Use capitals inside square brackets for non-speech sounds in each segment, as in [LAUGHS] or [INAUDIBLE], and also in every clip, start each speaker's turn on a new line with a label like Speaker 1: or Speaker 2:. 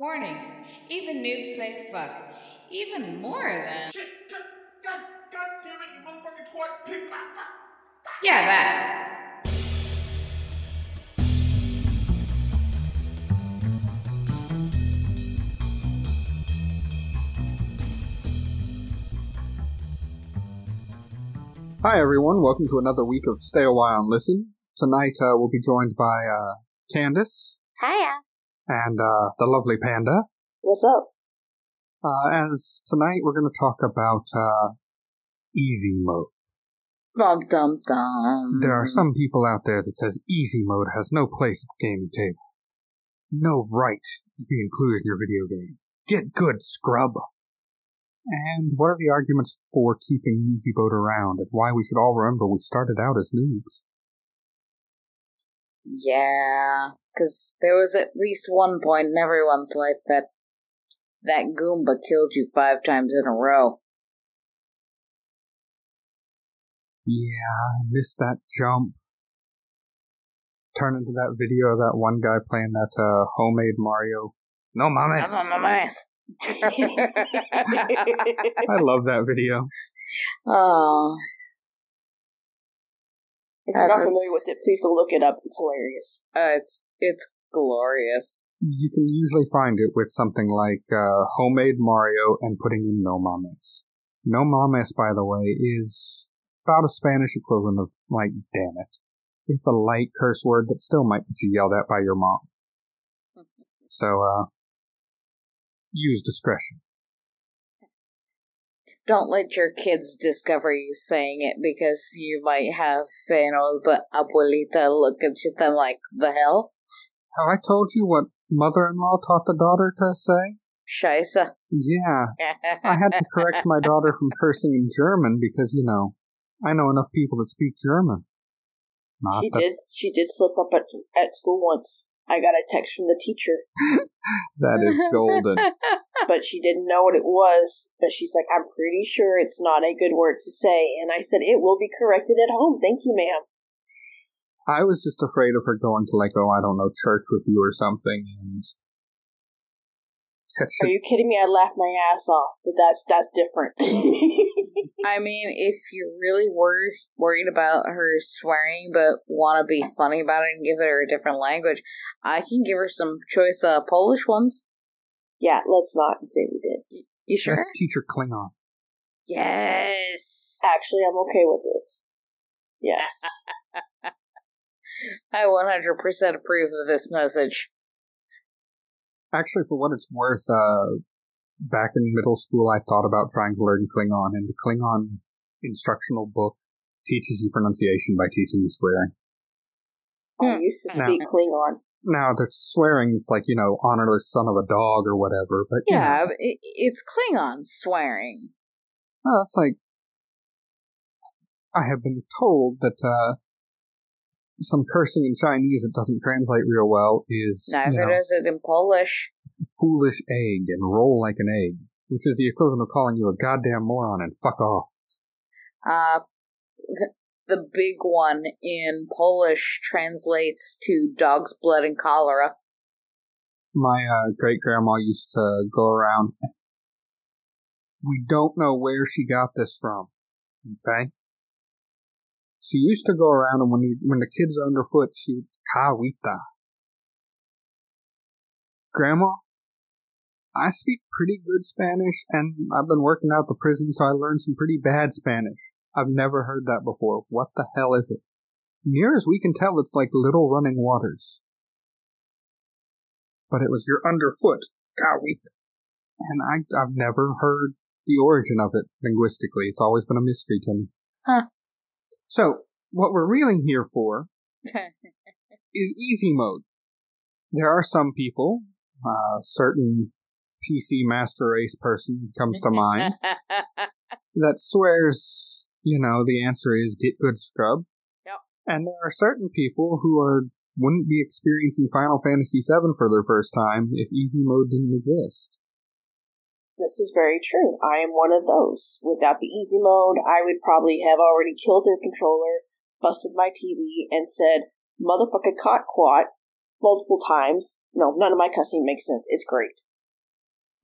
Speaker 1: Warning. Even noobs say fuck. Even more than.
Speaker 2: Shit! God, God, God damn it, you motherfucking twat! Pig! ah.
Speaker 1: Yeah, that.
Speaker 3: Hi everyone, welcome to another week of Stay a While and Listen. Tonight uh, we'll be joined by uh, Candace
Speaker 4: Hiya.
Speaker 3: And uh, the lovely Panda.
Speaker 4: What's up?
Speaker 3: Uh, as tonight we're going to talk about uh, easy mode.
Speaker 4: Dum dum dum.
Speaker 3: There are some people out there that says easy mode has no place at the gaming table. No right to be included in your video game. Get good, scrub. And what are the arguments for keeping easy mode around and why we should all remember we started out as noobs?
Speaker 4: Yeah, because there was at least one point in everyone's life that that Goomba killed you five times in a row.
Speaker 3: Yeah, I missed that jump. Turn into that video of that one guy playing that uh, homemade Mario. No mames.
Speaker 4: Mames. [LAUGHS]
Speaker 3: I love that video. [LAUGHS]
Speaker 4: oh,
Speaker 5: If you're not familiar with it, please go look it up. It's hilarious.
Speaker 4: uh, it's it's glorious.
Speaker 3: You can usually find it with something like uh, homemade Mario and putting in no mames. No mames, by the way, is about a Spanish equivalent of like damn it. It's a light curse word that still might get you yelled at by your mom. [LAUGHS] So, uh, use discretion.
Speaker 4: Don't let your kids discover you saying it because you might have an old but abuelita look at you then like the hell.
Speaker 3: Have I told you what mother-in-law taught the daughter to say?
Speaker 4: Scheisse.
Speaker 3: Yeah, [LAUGHS] I had to correct my daughter from cursing in German because, you know, I know enough people that speak German. Not
Speaker 5: She
Speaker 3: that
Speaker 5: did. She did slip up at at school once. I got a text from the teacher, [LAUGHS]
Speaker 3: that is golden. [LAUGHS]
Speaker 5: but she didn't know what it was. But she's like, "I'm pretty sure it's not a good word to say." And I said, "It will be corrected at home. Thank you, ma'am."
Speaker 3: I was just afraid of her going to like, oh, I don't know, church with you or something, and
Speaker 5: Are you kidding me? I laughed my ass off, but that's that's different. [LAUGHS]
Speaker 4: I mean, if you're really worried worried about her swearing but want to be funny about it and give her a different language, I can give her some choice uh, Polish ones.
Speaker 5: yeah, let's not say we did.
Speaker 4: You sure?
Speaker 3: Let's teach her Klingon.
Speaker 4: Yes.
Speaker 5: Actually, I'm okay with this. Yes. [LAUGHS]
Speaker 4: I 100% approve of this message.
Speaker 3: Actually, for what it's worth, uh, back in middle school, I thought about trying to learn Klingon, and the Klingon instructional book teaches you pronunciation by teaching you swearing.
Speaker 5: I used to
Speaker 3: No.
Speaker 5: speak Klingon.
Speaker 3: Now, the swearing, it's like, you know, honorless son of a dog or whatever, but, you
Speaker 4: Yeah,
Speaker 3: know,
Speaker 4: it, it's Klingon swearing.
Speaker 3: well, it's like, I have been told that, uh, some cursing in Chinese that doesn't translate real well is,
Speaker 4: Neither does it in Polish.
Speaker 3: foolish egg and roll like an egg, which is the equivalent of calling you a goddamn moron and fuck off.
Speaker 4: Uh, the, the big one in Polish translates to dog's blood and cholera.
Speaker 3: My uh, great grandma used to go around. We don't know where she got this from. Okay? She used to go around and when you, when the kids are underfoot, she would kawita. Grandma, I speak pretty good Spanish and I've been working out the prison so I learned some pretty bad Spanish. I've never heard that before. What the hell is it? Near as we can tell, it's like little running waters. But it was your underfoot, kawita. And I, I've never heard the origin of it linguistically. It's always been a mystery to me.
Speaker 4: Huh.
Speaker 3: So, what we're really here for [LAUGHS] is easy mode. There are some people, uh, certain PC master race person comes to mind, [LAUGHS] that swears, you know, the answer is get good scrub.
Speaker 4: Yep.
Speaker 3: And there are certain people who are wouldn't be experiencing Final Fantasy VII for their first time if easy mode didn't exist.
Speaker 5: This is very true. I am one of those. Without the easy mode, I would probably have already killed their controller, busted my TV, and said, motherfucker caught quat multiple times. No, none of my cussing makes sense. It's great.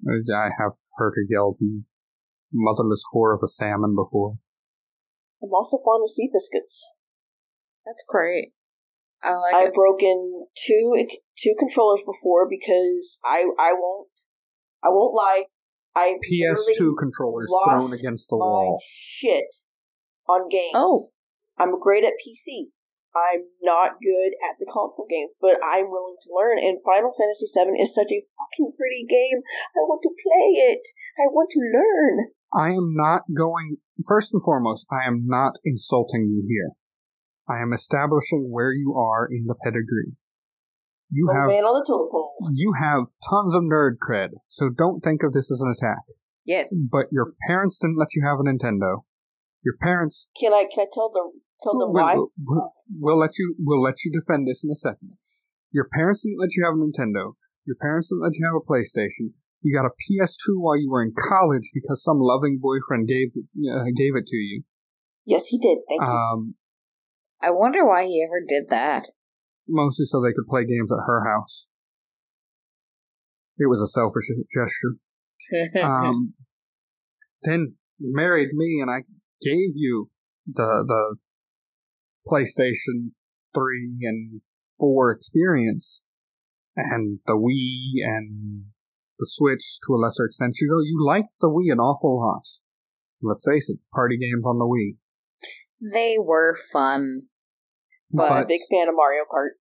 Speaker 3: I have heard her yell the motherless whore of a salmon before.
Speaker 5: I'm also fond of sea biscuits.
Speaker 4: That's great. I like
Speaker 5: I've
Speaker 4: it.
Speaker 5: broken two two controllers before because I I won't I won't lie. I
Speaker 3: PS2 controllers
Speaker 5: lost
Speaker 3: thrown against the
Speaker 5: my
Speaker 3: wall.
Speaker 5: shit on games.
Speaker 4: Oh.
Speaker 5: I'm great at PC. I'm not good at the console games, but I'm willing to learn. And Final Fantasy VII is such a fucking pretty game. I want to play it. I want to learn.
Speaker 3: I am not going. First and foremost, I am not insulting you here. I am establishing where you are in the pedigree. You
Speaker 5: Little
Speaker 3: have
Speaker 5: man on the totem pole.
Speaker 3: you have tons of nerd cred, so don't think of this as an attack.
Speaker 4: Yes.
Speaker 3: But your parents didn't let you have a Nintendo. Your parents
Speaker 5: Can I can I tell them tell them
Speaker 3: we'll,
Speaker 5: why?
Speaker 3: we'll- we'll- we'll let you we'll let you defend this in a second. Your parents didn't let you have a Nintendo. Your parents didn't let you have a PlayStation. You got a PS2 while you were in college because some loving boyfriend gave uh, gave it to you.
Speaker 5: Yes, he did. Thank you.
Speaker 3: Um,
Speaker 4: I wonder why he ever did that.
Speaker 3: Mostly so they could play games at her house. It was a selfish gesture. [LAUGHS] Um, then you married me, and I gave you the the PlayStation Three and Four experience, and the Wii and the Switch to a lesser extent. You know, you liked the Wii an awful lot. Let's face it, party games on the Wii.
Speaker 4: they were fun. But-
Speaker 5: I'm a big fan of Mario Kart.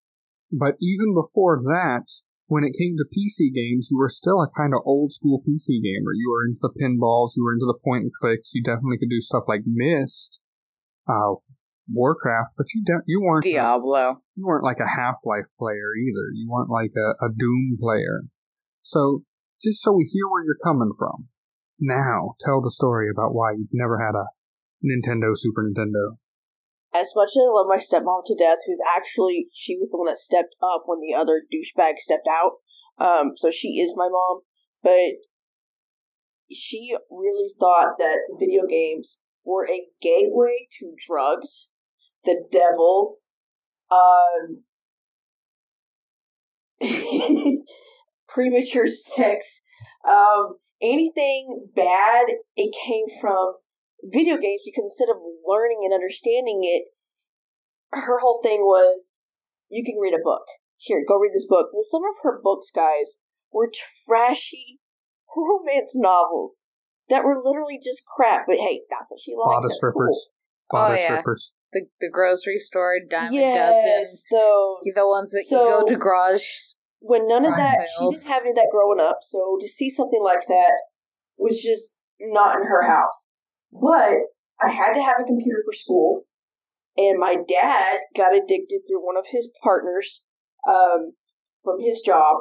Speaker 3: But even before that, when it came to PC games, you were still a kind of old school PC gamer. You were into the pinballs, you were into the point and clicks. You definitely could do stuff like Myst, uh, Warcraft, but you don't. you weren't a-
Speaker 4: Diablo.
Speaker 3: you weren't like a Half Life player either. You weren't like a, a Doom player. So just so we hear where you're coming from, now tell the story about why you've never had a Nintendo Super Nintendo.
Speaker 5: As much as I love my stepmom to death, who's actually she was the one that stepped up when the other douchebag stepped out. Um, so she is my mom, but she really thought that video games were a gateway to drugs, the devil, um, [LAUGHS] premature sex, um, anything bad. It came from video games because instead of learning and understanding it, her whole thing was you can read a book. Here, go read this book. Well, some of her books, guys, were trashy [LAUGHS] romance novels that were literally just crap. But hey, that's what she liked.
Speaker 3: Bodice
Speaker 5: That's
Speaker 3: rippers.
Speaker 5: cool.
Speaker 3: Bodice
Speaker 4: Oh, yeah.
Speaker 3: rippers.
Speaker 4: The the grocery store, dime a
Speaker 5: Yes,
Speaker 4: dozen.
Speaker 5: those.
Speaker 4: The ones that
Speaker 5: So-
Speaker 4: you go to garage.
Speaker 5: when none of
Speaker 4: Crime
Speaker 5: that, she didn't have any of that growing up. So to see something like that was just not in her house. But I had to have a computer for school, and my dad got addicted through one of his partners um, from his job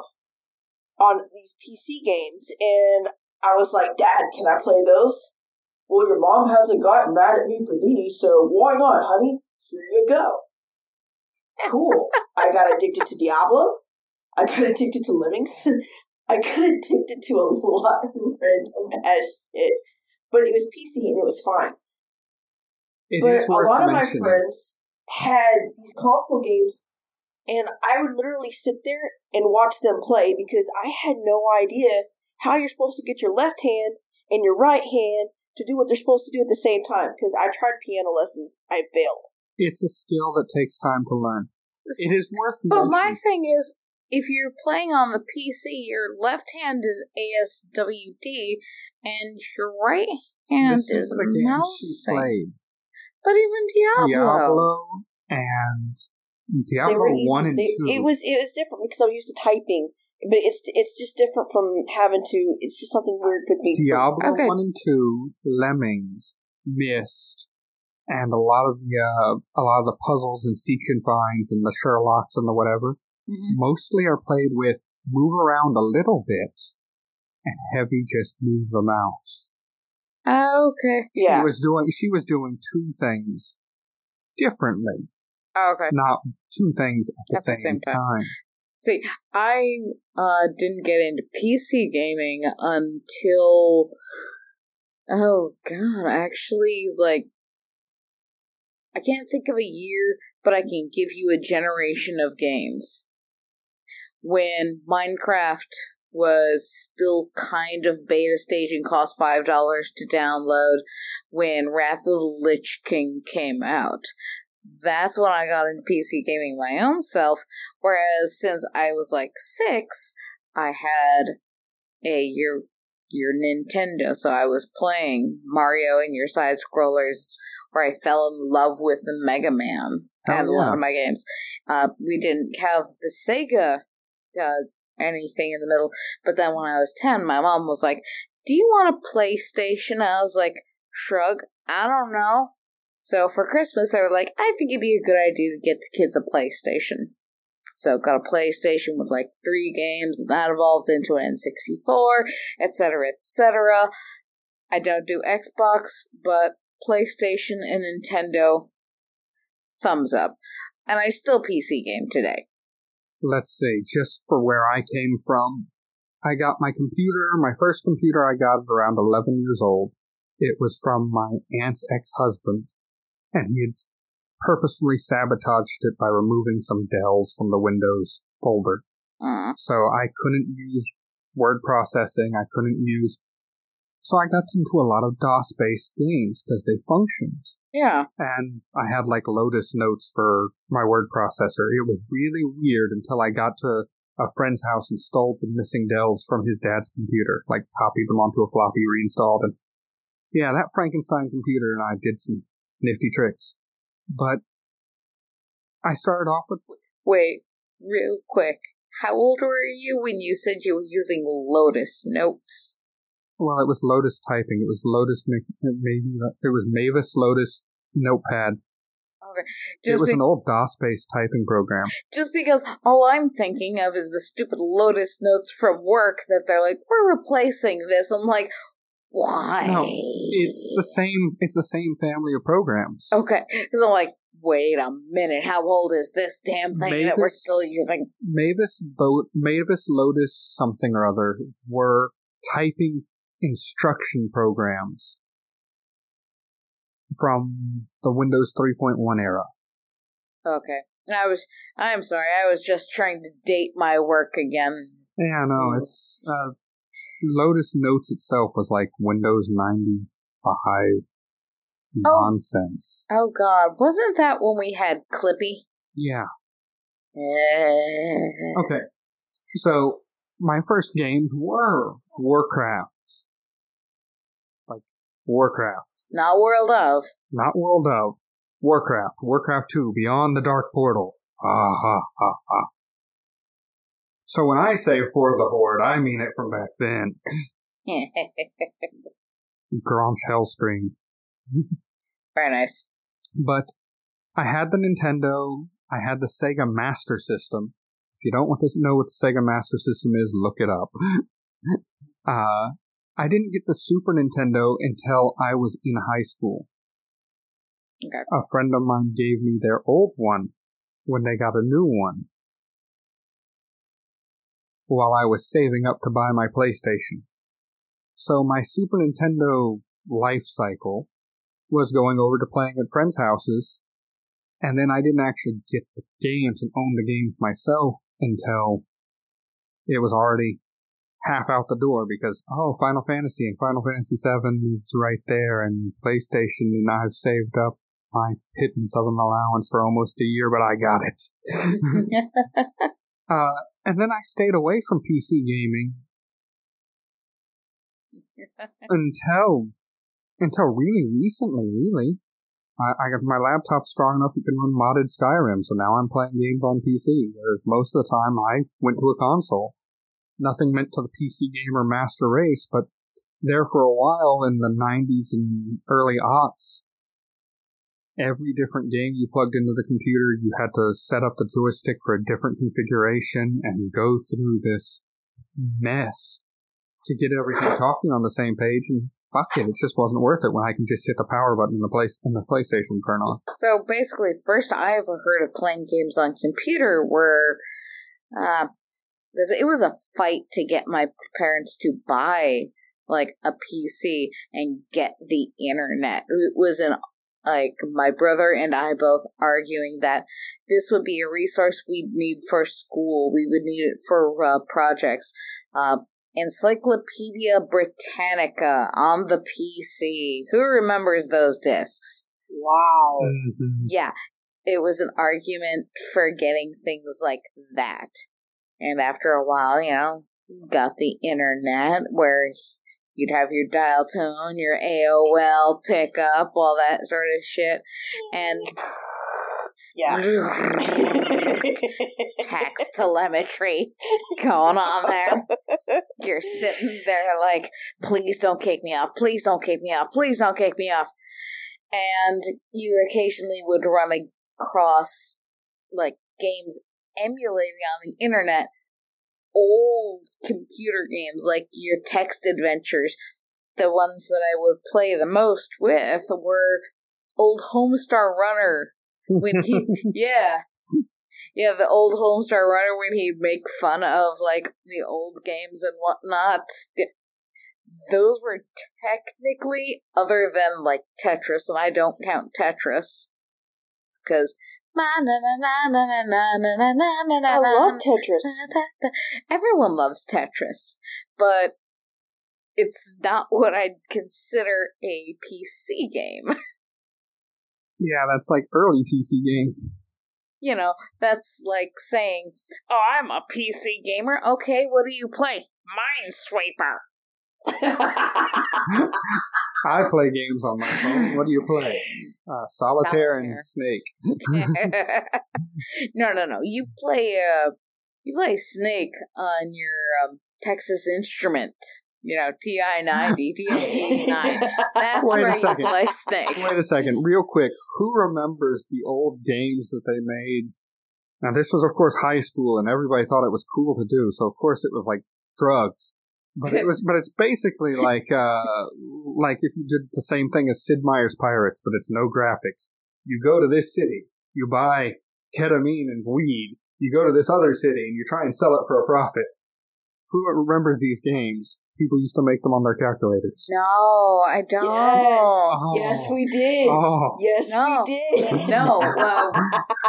Speaker 5: on these PC games, and I was like, "Dad, can I play those?" Well, your mom hasn't gotten mad at me for these, so why not, honey? Here you go. Cool. I got addicted to Diablo. I got addicted to Livingston. [LAUGHS] I got addicted to a lot of random ass shit. But it was PC and it was fine.
Speaker 3: It
Speaker 5: but a lot of my friends had these console games, and I would literally sit there and watch them play because I had no idea how you're supposed to get your left hand and your right hand to do what they're supposed to do at the same time. Because I tried piano lessons, I failed.
Speaker 3: It's a skill that takes time to learn. It is worth
Speaker 4: But my thing is, if you're playing on the PC, your left hand is ASWD, and your right hand
Speaker 3: this
Speaker 4: is
Speaker 3: is the game she
Speaker 4: mousing.
Speaker 3: played.
Speaker 4: But even Diablo.
Speaker 3: Diablo and
Speaker 5: They
Speaker 3: Diablo
Speaker 5: easy.
Speaker 3: one and
Speaker 5: they,
Speaker 3: two.
Speaker 5: It was it was different because I was used to typing, but it's it's just different from having to. It's just something weird with me.
Speaker 3: Diablo
Speaker 4: Okay.
Speaker 3: one and two, Lemmings, Myst, and a lot of the uh, a lot of the puzzles and sequence finds and the Sherlocks and the whatever
Speaker 4: Mhm.
Speaker 3: mostly are played with move around a little bit and heavy just move the mouse.
Speaker 4: Okay.
Speaker 5: Yeah.
Speaker 3: She was doing she was doing two things differently,
Speaker 4: Okay.
Speaker 3: not two things at the,
Speaker 4: At the
Speaker 3: same,
Speaker 4: same time.
Speaker 3: time.
Speaker 4: See, I uh didn't get into PC gaming until oh god, actually like I can't think of a year, but I can give you a generation of games. When Minecraft was still kind of beta stage and cost $5 to download when Wrath of the Lich King came out. That's when I got into PC gaming my own self, whereas since I was like six, I had a your your Nintendo, so I was playing Mario and your side scrollers where I fell in love with the Mega Man.
Speaker 3: Oh,
Speaker 4: I had a lot of my games. Uh, we didn't have the Sega uh, anything in the middle, but then when I was 10, my mom was like, Do you want a PlayStation? I was like, Shrug, I don't know. So for Christmas, they were like, I think it'd be a good idea to get the kids a PlayStation. So got a PlayStation with like three games, and that evolved into an N64, etc., etc. I don't do Xbox, but PlayStation and Nintendo, thumbs up. And I still PC game today.
Speaker 3: Let's see, just for where I came from, I got my computer, my first computer I got at around 11 years old. It was from my aunt's ex-husband, and he had purposefully sabotaged it by removing some DLLs from the Windows folder.
Speaker 4: Mm.
Speaker 3: So I couldn't use word processing, I couldn't use. So I got into a lot of DOS based games because they functioned.
Speaker 4: Yeah.
Speaker 3: And I had like Lotus notes for my word processor. It was really weird until I got to a friend's house, and installed the missing DLLs from his dad's computer, like copied them onto a floppy, reinstalled, and yeah, that Frankenstein computer and I did some nifty tricks. But I started off with
Speaker 4: Wait, real quick. How old were you when you said you were using Lotus Notes?
Speaker 3: Well, it was Lotus typing. It was Lotus, maybe it was Mavis Lotus Notepad.
Speaker 4: Okay.
Speaker 3: it was
Speaker 4: be-
Speaker 3: an old DOS-based typing program.
Speaker 4: just because all I'm thinking of is the stupid Lotus Notes from work that they're like, we're replacing this. I'm like, why?
Speaker 3: No, It's the same. It's the same family of programs.
Speaker 4: Okay, because I'm like, wait a minute, how old is this damn thing that we're still using?
Speaker 3: Mavis, Bo- Mavis Lotus something or other were typing instruction programs from the Windows 3.1 era.
Speaker 4: Okay. I was, I'm sorry, I was just trying to date my work again.
Speaker 3: Yeah, no, it's uh, Lotus Notes itself was like Windows 95 nonsense.
Speaker 4: Oh god, wasn't that when we had Clippy?
Speaker 3: Yeah.
Speaker 4: Eh.
Speaker 3: Okay. So my first games were Warcraft. Warcraft.
Speaker 4: Not World of.
Speaker 3: Not World of. Warcraft. Warcraft 2. Beyond the Dark Portal. Ah ha ha ha. So when I say for the Horde, I mean it from back then. [LAUGHS] Grom's Hellscream.
Speaker 4: Very nice.
Speaker 3: But I had the Nintendo. I had the Sega Master System. If you don't want to know what the Sega Master System is, look it up. [LAUGHS] uh, I didn't get the Super Nintendo until I was in high school.
Speaker 4: Okay.
Speaker 3: A friend of mine gave me their old one when they got a new one. While I was saving up to buy my PlayStation. So my Super Nintendo life cycle was going over to playing at friends' houses, and then I didn't actually get the games and own the games myself until it was already half out the door because oh Final Fantasy and Final Fantasy VII is right there and PlayStation and I've saved up my pittance of an allowance for almost a year but I got it. [LAUGHS] uh, and then I stayed away from PC gaming until until really recently, really. I, I got my laptop strong enough it can run modded Skyrim, so now I'm playing games on PC. Whereas most of the time I went to a console. Nothing meant to the PC gamer master race, but there for a while in the 90s and early aughts, every different game you plugged into the computer, you had to set up the joystick for a different configuration and go through this mess to get everything talking on the same page and fuck it, it just wasn't worth it when I can just hit the power button in the place in the PlayStation turn on.
Speaker 4: so basically, first I ever heard of playing games on computer were, uh, because it was a fight to get my parents to buy like a PC and get the internet. It was an like my brother and I both arguing that this would be a resource we'd need for school. We would need it for uh, projects. Uh, Encyclopedia Britannica on the PC. Who remembers those discs?
Speaker 5: Wow.
Speaker 3: Mhm.
Speaker 4: Yeah, it was an argument for getting things like that. And after a while, you know, got the internet where you'd have your dial tone, your AOL pickup, all that sort of shit. And
Speaker 5: Yeah. [LAUGHS]
Speaker 4: tax telemetry going on there. [LAUGHS] You're sitting there like, please don't kick me off, please don't kick me off, please don't kick me off. And you occasionally would run across like games emulating on the internet old computer games like your text adventures. The ones that I would play the most with were old Homestar Runner when he [LAUGHS] yeah yeah the old homestar runner when he'd make fun of like the old games and whatnot those were technically other than like tetris and i don't count tetris because
Speaker 5: I love Tetris.
Speaker 4: everyone loves tetris but it's not what i'd consider a pc game [LAUGHS]
Speaker 3: Yeah, that's like early PC game.
Speaker 4: you know, that's like saying, "Oh, I'm a PC gamer." Okay, what do you play? Minesweeper.
Speaker 3: I play games on my phone. What do you play? Uh, solitaire, and Snake. [LAUGHS]
Speaker 4: no, no, no. You play uh you play Snake on your um, Texas Instrument. You know, TI ninety, [LAUGHS] TI eighty nine. That's
Speaker 3: Wait a
Speaker 4: where you play Snake.
Speaker 3: Wait a second, real quick. Who remembers the old games that they made? Now, this was, of course, high school, and everybody thought it was cool to do. So, of course, it was like drugs. But it was, but it's basically [LAUGHS] like, uh, like if you did the same thing as Sid Meier's Pirates, but it's no graphics. You go to this city, you buy ketamine and weed. You go to this other city and you try and sell it for a profit. Who remembers these games? People used to make them on their calculators.
Speaker 4: No, I don't.
Speaker 3: Oh.
Speaker 5: Yes, we did.
Speaker 3: Oh,
Speaker 5: Yes,
Speaker 4: No.
Speaker 5: we did.
Speaker 4: No, well,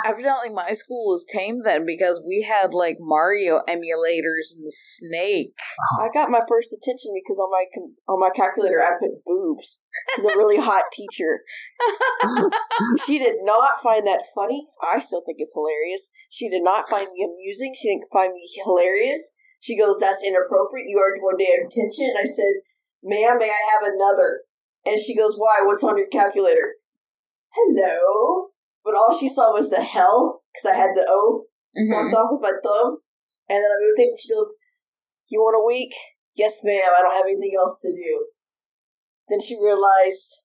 Speaker 4: evidently my school was tame then because we had like Mario emulators and Snake. Oh.
Speaker 5: I got my first attention because on my on my calculator I put boobs to the really hot teacher. [LAUGHS] She did not find that funny. I still think it's hilarious. She did not find me amusing. She didn't find me hilarious. She goes, "That's inappropriate. You earned one day of detention." And I said, "Ma'am, may I have another?" And she goes, "Why? What's on your calculator?" Hello. But all she saw was the hell because I had the O
Speaker 4: Mhm.
Speaker 5: bumped off with my thumb. And then I moved it and she goes, You want a week? Yes, ma'am. I don't have anything else to do. Then she realized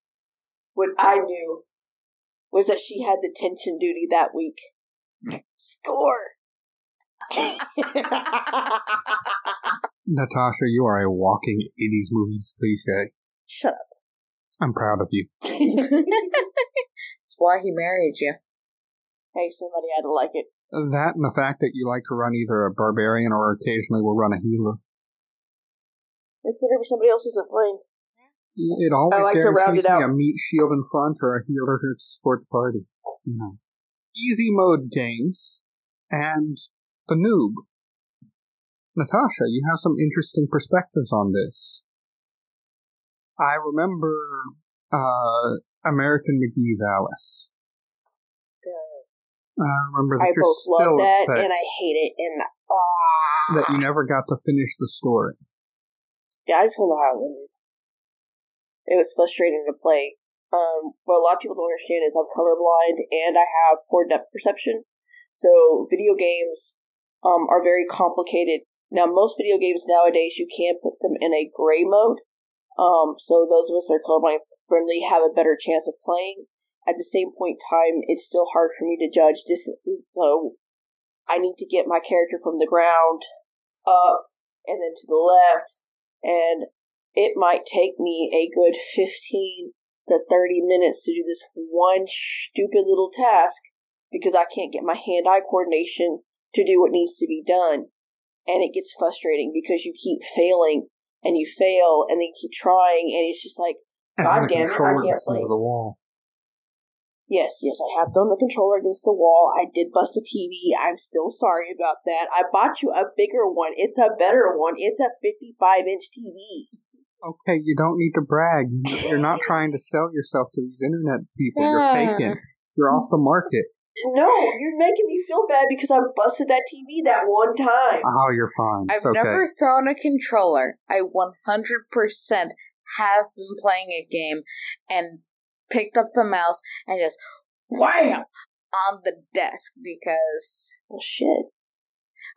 Speaker 5: what I knew was that she had the detention duty that week. Score! [LAUGHS]
Speaker 3: Natasha, you are a walking 80s movies cliche.
Speaker 5: Shut up.
Speaker 3: I'm proud of you. [LAUGHS]
Speaker 4: It's why he married you.
Speaker 5: hey, somebody had to like it.
Speaker 3: That and the fact that you like to run either a barbarian or occasionally will run a healer.
Speaker 5: It's whatever somebody else isn't playing.
Speaker 3: It always
Speaker 5: I like to round
Speaker 3: guarantees
Speaker 5: it
Speaker 3: me
Speaker 5: out.
Speaker 3: a meat shield in front or a healer to support the party. You know. Easy mode games and the noob. Natasha, you have some interesting perspectives on this. I remember uh, American McGee's Alice. I remember that
Speaker 5: I both love that and I hate it. And ah,
Speaker 3: that you never got to finish the story.
Speaker 5: yeah, I just to know how it ended. It was frustrating to play. Um, what a lot of people don't understand is I'm colorblind and I have poor depth perception. So video games um, are very complicated. Now, most video games nowadays you can put them in a gray mode. Um, so those of us that are colorblind friendly have a better chance of playing. At the same point in time, it's still hard for me to judge distances. So I need to get my character from the ground up and then to the left. And it might take me a good 15 to 30 minutes to do this one stupid little task because I can't get my hand eye coordination to do what needs to be done. And it gets frustrating because you keep failing and you fail and then you keep trying and it's just like,
Speaker 3: And
Speaker 5: God damn it, I can't
Speaker 3: gets
Speaker 5: play.
Speaker 3: the wall.
Speaker 5: Yes, yes, I have thrown the controller against the wall. I did bust a TV. I'm still sorry about that. I bought you a bigger one. It's a better one. It's a 55 inch TV.
Speaker 3: Okay, you don't need to brag. You're not [LAUGHS] trying to sell yourself to these internet people. You're
Speaker 4: Yeah.
Speaker 3: faking. You're off the market.
Speaker 5: No, you're making me feel bad because I busted that TV that one time.
Speaker 3: Oh, you're fine.
Speaker 4: I've
Speaker 3: okay.
Speaker 4: never thrown a controller. I 100% have been playing a game and picked up the mouse and just wham on the desk because
Speaker 5: Well, shit.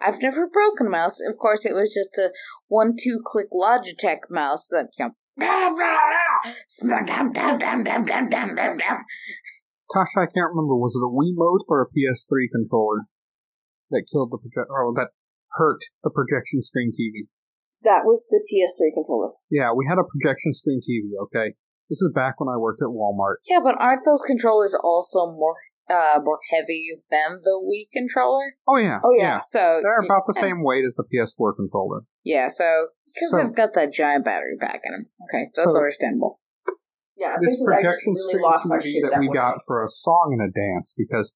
Speaker 4: I've never broken a mouse. Of course, it was just a one two click Logitech mouse that you know.
Speaker 3: Tasha, I can't remember. Was it a Wiimote or a PS3 controller that killed the project, or that hurt the projection screen TV?
Speaker 5: That was the PS3 controller.
Speaker 3: Yeah, we had a projection screen TV. Okay, this is back when I worked at Walmart.
Speaker 4: Yeah, but aren't those controllers also more uh more heavy than the Wii controller?
Speaker 3: Oh yeah,
Speaker 5: Oh, yeah.
Speaker 4: So
Speaker 3: They're about the same weight as the PS4 controller.
Speaker 4: Yeah, so because
Speaker 3: So-
Speaker 4: they've got that giant battery pack in them. Okay, that's
Speaker 3: So-
Speaker 4: understandable.
Speaker 5: Yeah,
Speaker 3: This
Speaker 5: basically, I just
Speaker 3: projection screen
Speaker 5: my
Speaker 3: TV that
Speaker 5: that
Speaker 3: we got for a song and a dance because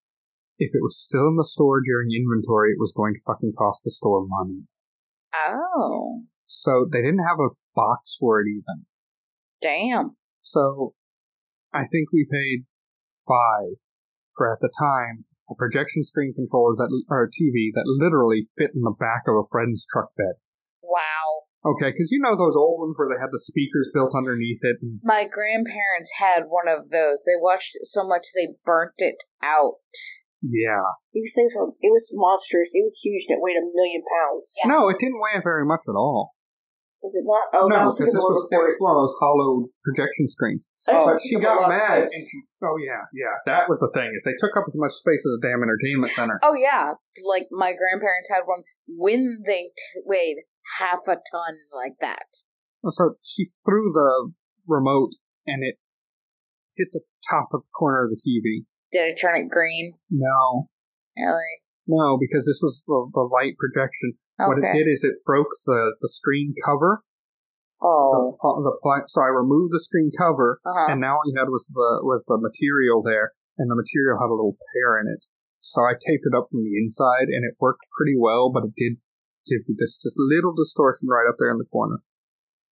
Speaker 3: if it was still in the store during inventory, it was going to fucking cost the store money.
Speaker 4: Oh,
Speaker 3: So they didn't have a box for it even.
Speaker 4: damn.
Speaker 3: So I think we paid five for at the time a projection screen controller that or a TV that literally fit in the back of a friend's truck bed.
Speaker 4: Wow.
Speaker 3: Okay, because you know those old ones where they had the speakers built underneath it. And,
Speaker 4: My grandparents had one of those. They watched it so much they burnt it out.
Speaker 3: yeah.
Speaker 5: These things were, it was monstrous. It was huge and it weighed a million pounds.
Speaker 3: No, it didn't weigh very much at all.
Speaker 5: Was it not? Oh,
Speaker 3: no, because this was, it was one of those hollow projection screens.
Speaker 4: Oh,
Speaker 3: but she got mad. And she, oh yeah, yeah. That was the thing is they took up as much space as a damn entertainment center.
Speaker 4: Oh yeah, like my grandparents had one when they t- weighed half a ton like that.
Speaker 3: So she threw the remote and it hit the top of the corner of the TV.
Speaker 4: Did it turn it green?
Speaker 3: No,
Speaker 4: Really?
Speaker 3: no, because this was the, the light projection. What it did is it broke the, the screen cover.
Speaker 4: Oh.
Speaker 3: The, the so I removed the screen cover,
Speaker 4: Uh-huh.
Speaker 3: and now all you had was the was the material there, and the material had a little tear in it. So I taped it up from the inside, and it worked pretty well, but it did you this just little distortion right up there in the corner.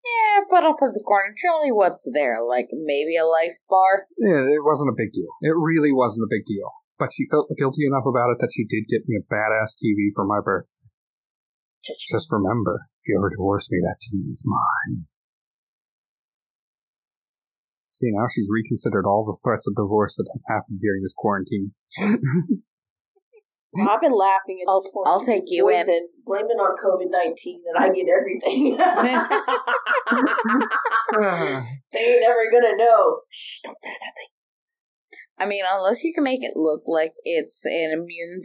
Speaker 4: Yeah, but up in the corner, surely what's there? Like maybe a life bar?
Speaker 3: Yeah, it wasn't a big deal. It really wasn't a big deal. But she felt guilty enough about it that she did get me a badass TV for my birthday. Just remember, if you ever divorce me, that TV is mine. See, now she's reconsidered all the threats of divorce that have happened during this quarantine. [LAUGHS]
Speaker 5: Well, [LAUGHS] I've been laughing at
Speaker 4: I'll-
Speaker 5: this point.
Speaker 4: I'll take you in.
Speaker 5: and blame it on COVID nineteen, and I get everything. [LAUGHS] they ain't ever gonna know. Shh, don't say nothing.
Speaker 4: I mean, unless you can make it look like it's an immune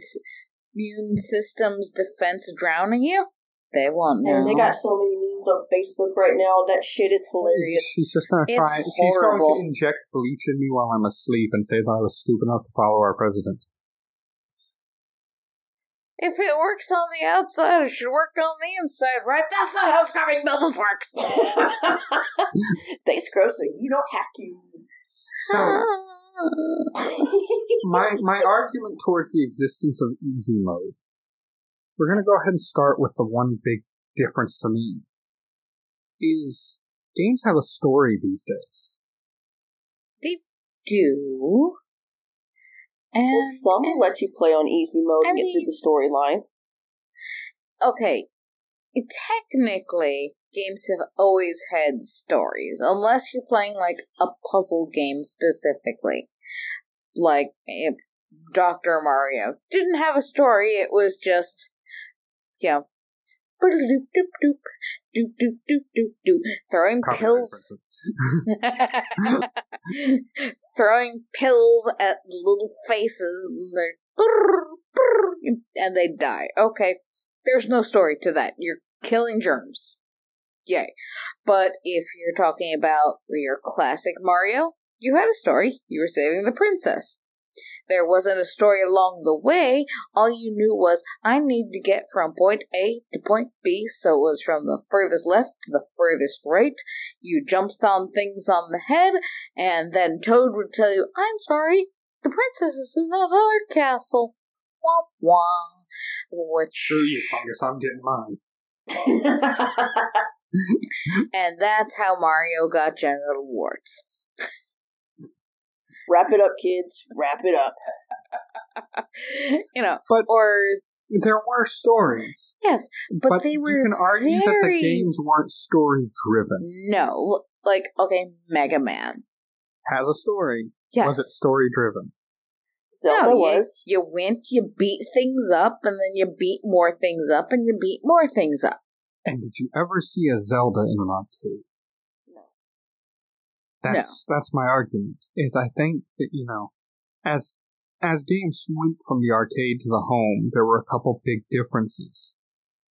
Speaker 4: immune system's defense drowning you, they won't know.
Speaker 5: And they got so many memes on Facebook right now. That shit is hilarious.
Speaker 3: She's just gonna
Speaker 4: It's
Speaker 3: try. She's going to inject bleach in me while I'm asleep and say that I was stupid enough to follow our president.
Speaker 4: If it works on the outside, it should work on the inside, right? That's not how scrubbing bubbles works. [LAUGHS]
Speaker 5: they scrub so you don't have to.
Speaker 3: So [LAUGHS] my my argument towards the existence of easy mode. We're gonna go ahead and start with the one big difference to me. Is games have a story these days.
Speaker 4: They do
Speaker 5: Well, some will let you play on easy mode
Speaker 4: I
Speaker 5: and get
Speaker 4: mean-
Speaker 5: through the storyline.
Speaker 4: okay, technically, games have always had stories, unless you're playing like a puzzle game specifically. Like Dr. Mario didn't have a story, it was just, you know, doop doop doop doop doop doop doop doop throwing
Speaker 3: Copyright
Speaker 4: pills [LAUGHS] throwing pills at little faces and they're brrr, and they die. Okay, there's no story to that. You're killing germs. Yay. But if you're talking about your classic Mario, you had a story. You were saving the princess. There wasn't a story along the way. All you knew was, I need to get from point A to point B, so it was from the furthest left to the furthest right. You jumped on things on the head, and then Toad would tell you, I'm sorry, the princess is in another castle. Wah wah. Which,
Speaker 3: Screw you, fungus. I'm getting mine. [LAUGHS]
Speaker 4: and that's how Mario got genital warts.
Speaker 5: Wrap it up, kids. Wrap it up. [LAUGHS]
Speaker 4: you know,
Speaker 3: But-
Speaker 4: or
Speaker 3: There were stories,
Speaker 4: yes, but, they
Speaker 3: you
Speaker 4: were
Speaker 3: can argue that the
Speaker 4: very
Speaker 3: games weren't story driven.
Speaker 4: no, like okay, Mega Man.
Speaker 3: Has a story.
Speaker 4: Yes,
Speaker 3: Was it story driven?
Speaker 5: Zelda
Speaker 4: no, you,
Speaker 5: was.
Speaker 4: you went, you beat things up, and then you beat more things up, and you beat more things up.
Speaker 3: And did you ever see a Zelda in an arcade?
Speaker 5: No.
Speaker 3: That's that's my argument. Is I think that you know, as as games went from the arcade to the home, there were a couple big differences,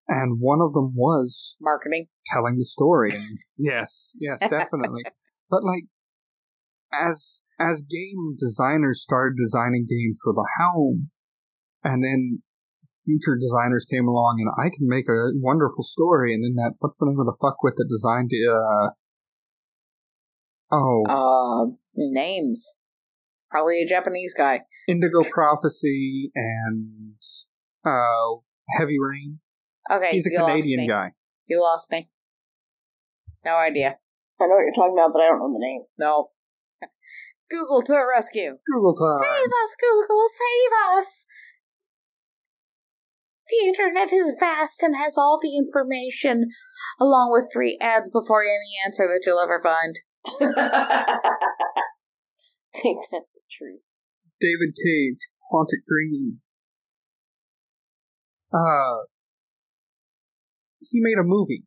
Speaker 3: and one of them was
Speaker 4: Marketing.
Speaker 3: telling the story. And [LAUGHS] yes, yes, definitely. [LAUGHS] but like, as as game designers started designing games for the home, and then future designers came along, and I can make a wonderful story. And then that, what's the name of the fuck with that designed uh oh
Speaker 4: Uh, names. Probably a Japanese guy.
Speaker 3: Indigo Prophecy and uh Heavy Rain.
Speaker 4: Okay,
Speaker 3: He's a
Speaker 4: you lost
Speaker 3: Canadian
Speaker 4: me.
Speaker 3: guy.
Speaker 4: You lost me. No idea.
Speaker 5: I know what you're talking about, but I don't know the name.
Speaker 4: No. [LAUGHS] Google to the rescue.
Speaker 3: Google time.
Speaker 4: Save us, Google, save us! The internet is vast and has all the information, along with three ads before any answer that you'll ever find. [LAUGHS]
Speaker 5: Ain't that the truth?
Speaker 3: David Cage, Haunted Green. Uh, he made a movie.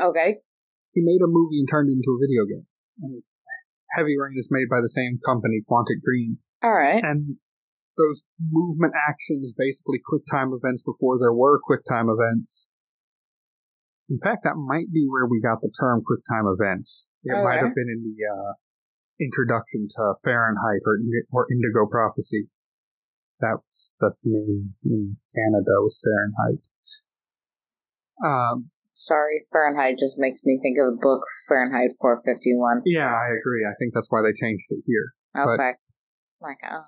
Speaker 4: Okay.
Speaker 3: He made a movie and turned it into a video game. And Heavy Rain is made by the same company, Quantic Dream.
Speaker 4: Alright.
Speaker 3: And those movement actions, basically quick time events before there were quick time events. In fact, that might be where we got the term quick time events. It might have been in the uh, introduction to Fahrenheit or, or Indigo Prophecy. That's the name in Canada was Fahrenheit. Um,
Speaker 4: Sorry, Fahrenheit just makes me think of the book Fahrenheit 451.
Speaker 3: yeah, I agree. I think that's why they changed it here. But-
Speaker 4: Okay. Like, oh.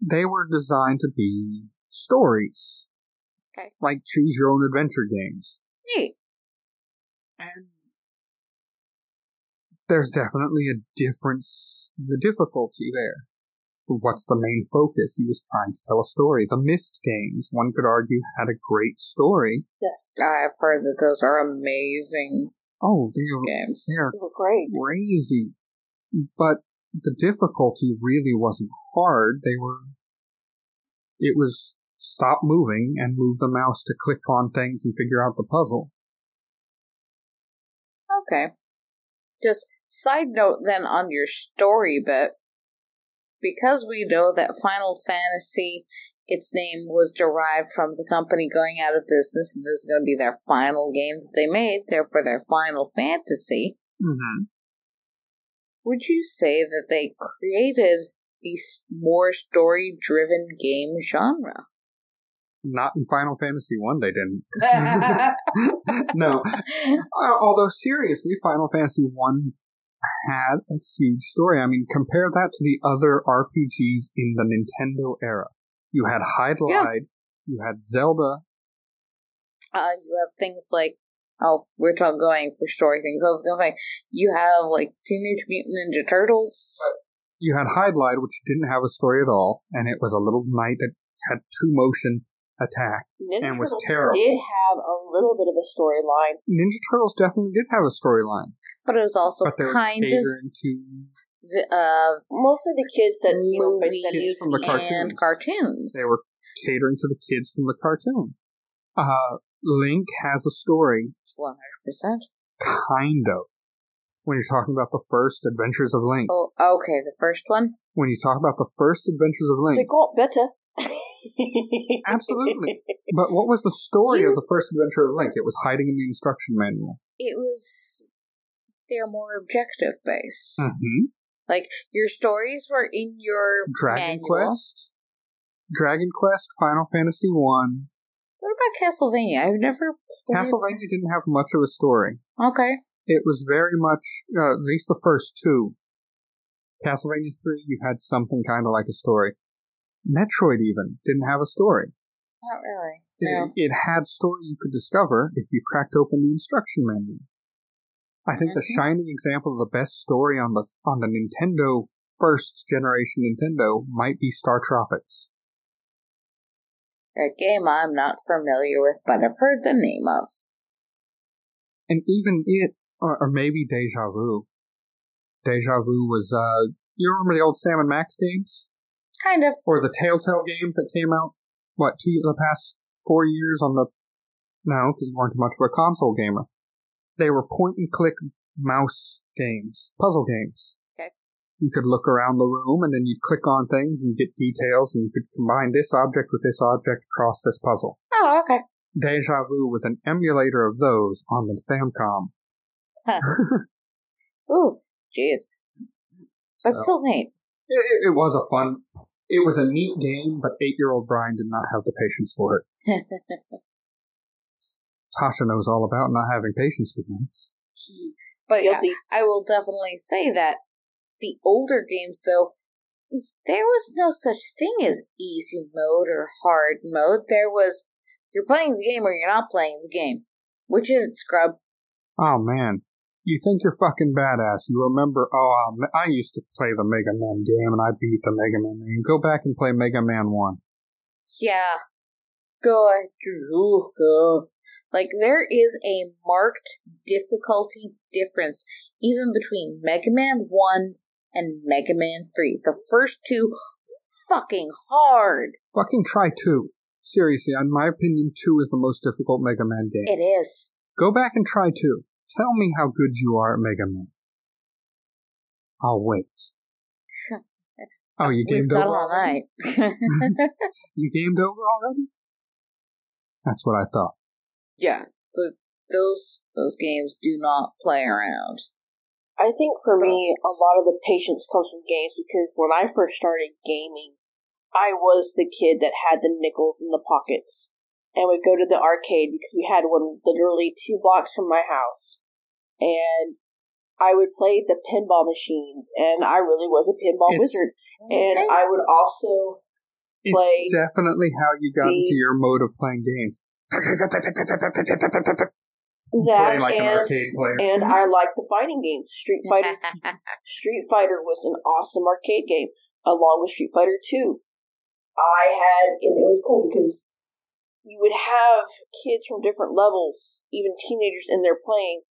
Speaker 3: they were designed to be stories.
Speaker 4: Okay.
Speaker 3: Like choose your own adventure games.
Speaker 4: Neat.
Speaker 3: And there's definitely a difference in the difficulty there. For what's the main focus? He was trying to tell a story. The Myst games, one could argue, had a great story.
Speaker 5: Yes.
Speaker 4: I've heard that those are amazing
Speaker 3: Oh, they are,
Speaker 4: games.
Speaker 3: they are
Speaker 5: They were great.
Speaker 3: crazy. But the difficulty really wasn't hard. They were. It was stop moving and move the mouse to click on things and figure out the puzzle.
Speaker 4: Okay. Just side note then on your story bit. Because we know that Final Fantasy, its name was derived from the company going out of business, and this is going to be their final game that they made, therefore their Final Fantasy.
Speaker 3: Mm-hmm.
Speaker 4: Would you say that they created a more story driven game genre?
Speaker 3: Not in Final Fantasy One, they didn't. [LAUGHS] [LAUGHS] no. Although seriously, Final Fantasy One had a huge story. I mean, compare that to the other RPGs in the Nintendo era. You had Hydlide, you had Zelda.
Speaker 4: Uh, you have things like oh, we're talking going for story things. I was gonna say you have like Teenage Mutant Ninja Turtles.
Speaker 3: You had Hydlide, which didn't have a story at all, and it was a little knight that had two motion attack.
Speaker 5: Ninja
Speaker 3: And was
Speaker 5: Turtles
Speaker 3: terrible.
Speaker 5: did have a little bit of a storyline.
Speaker 3: Ninja Turtles definitely did have a storyline,
Speaker 4: But it was also
Speaker 3: but they were
Speaker 4: kind of
Speaker 3: catering to
Speaker 4: the, uh,
Speaker 5: Mostly the kids that you know based
Speaker 4: movies
Speaker 3: from the
Speaker 4: and cartoons.
Speaker 3: they were catering to the kids from the cartoon. Uh, Link has a story,
Speaker 4: one hundred percent.
Speaker 3: kind of. When you're talking about the first Adventures of Link,
Speaker 4: Oh, okay. The first one.
Speaker 3: when you talk about the first Adventures of Link, They
Speaker 5: got better. [LAUGHS]
Speaker 3: Absolutely. but what was the story
Speaker 4: You-
Speaker 3: of the first Adventure of Link? It was hiding in the instruction manual.
Speaker 4: It was. They're more objective based.
Speaker 3: Mm-hmm.
Speaker 4: Like your stories were in your
Speaker 3: Dragon
Speaker 4: manual.
Speaker 3: Quest, Dragon Quest, Final Fantasy One.
Speaker 4: What about Castlevania? I've never. played-
Speaker 3: Castlevania didn't have much of a story.
Speaker 4: Okay.
Speaker 3: It was very much, uh, at least the first two. Castlevania 3, you had something kind of like a story. Metroid even didn't have a story.
Speaker 4: Not really.
Speaker 3: It,
Speaker 4: No.
Speaker 3: it had story you could discover if you cracked open the instruction menu. I think the
Speaker 4: Mhm.
Speaker 3: shining example of the best story on the on the Nintendo first generation Nintendo might be Star Tropics.
Speaker 4: A game I'm not familiar with, but I've heard the name of.
Speaker 3: And even it, or, or maybe Deja Vu. Deja Vu was, uh, you remember the old Sam and Max games?
Speaker 4: Kind of.
Speaker 3: Or the Telltale games that came out, what, two, the past four years on the, no, because you weren't too much of a console gamer. They were point and click mouse games, puzzle games.
Speaker 4: Okay.
Speaker 3: You could look around the room and then you'd click on things and get details and you could combine this object with this object across this puzzle.
Speaker 4: Oh, okay.
Speaker 3: Deja Vu was an emulator of those on the Famicom. [LAUGHS]
Speaker 4: Ooh, jeez. That's
Speaker 3: So-
Speaker 4: still neat.
Speaker 3: It, it, it was a fun, it was a neat game, but eight-year-old Brian did not have the patience for it. [LAUGHS] Tasha knows all about not having patience for games.
Speaker 4: but yeah, I will definitely say that the older games, though, there was no such thing as easy mode or hard mode. There was you're playing the game or you're not playing the game. Which is it, Scrub?
Speaker 3: Oh man, you think you're fucking badass. You remember, oh, um, I used to play the Mega Man game and I beat the Mega Man game. Go back and play Mega Man 1.
Speaker 4: Yeah. Go ahead. Go. Like, there is a marked difficulty difference even between Mega Man 1 and Mega Man 3. The first two, fucking hard.
Speaker 3: Fucking try 2. Seriously, in my opinion, 2 is the most difficult Mega Man game.
Speaker 4: It is.
Speaker 3: Go back and try 2. Tell me how good you are at Mega Man. I'll wait. [LAUGHS] Oh, you
Speaker 4: We've
Speaker 3: gamed
Speaker 4: got
Speaker 3: over
Speaker 4: all night. [LAUGHS] [LAUGHS]
Speaker 3: You gamed over already? That's what I thought.
Speaker 4: yeah, but those those games do not play around.
Speaker 5: I think for me, a lot of the patience comes from games because when I first started gaming, I was the kid that had the nickels in the pockets and would go to the arcade because we had one literally two blocks from my house. And I would play the pinball machines, and I really was a pinball
Speaker 3: It's-
Speaker 5: wizard. And I would also Play
Speaker 3: It's definitely how you got
Speaker 5: the-
Speaker 3: into your mode of playing games.
Speaker 5: that
Speaker 3: Play like
Speaker 5: and
Speaker 3: arcade player.
Speaker 5: and I liked the fighting games. Street [LAUGHS] Fighter Street Fighter was an awesome arcade game, along with Street Fighter 2. I had, and it was cool because you would have kids from different levels, even teenagers in there playing,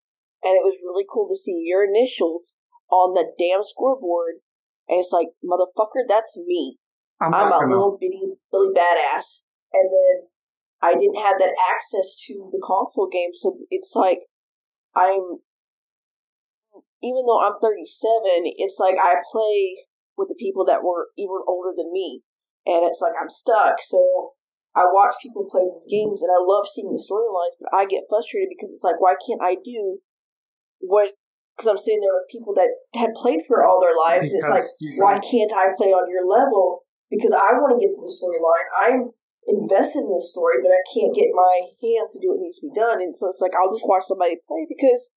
Speaker 5: and it was really cool to see your initials on the damn scoreboard. And it's like, motherfucker, that's me.
Speaker 3: I'm,
Speaker 5: I'm a little bitty Billy Badass. And then I didn't have that access to the console game, so it's like I'm even though I'm 37, it's like I play with the people that were even older than me, and it's like I'm stuck. So I watch people play these games, and I love seeing the storylines, but I get frustrated because it's like, why can't I do what? Because I'm sitting there with people that had played for all their lives, and it's like,
Speaker 3: Because you-
Speaker 5: why can't I play on your level? Because I want to get to the storyline. I'm invested in this story, but I can't get my hands to do what needs to be done. And so it's like I'll just watch somebody play because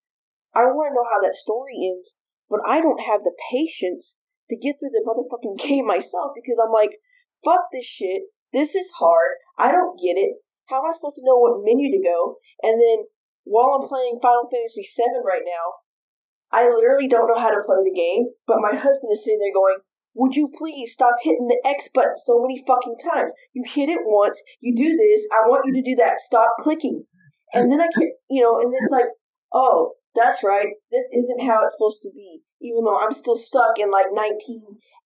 Speaker 5: I want to know how that story ends, but I don't have the patience to get through the motherfucking [LAUGHS] game myself because I'm like, fuck this shit. This is hard. I don't get it. How am I supposed to know what menu to go? And then while I'm playing Final Fantasy VII right now, I literally don't know how to play the game, but my husband is sitting there going, would you please stop hitting the X button so many fucking times? You hit it once, you do this, I want you to do that, stop clicking. And then I can, you know, and it's like, oh, that's right, this isn't how it's supposed to be, even though I'm still stuck in like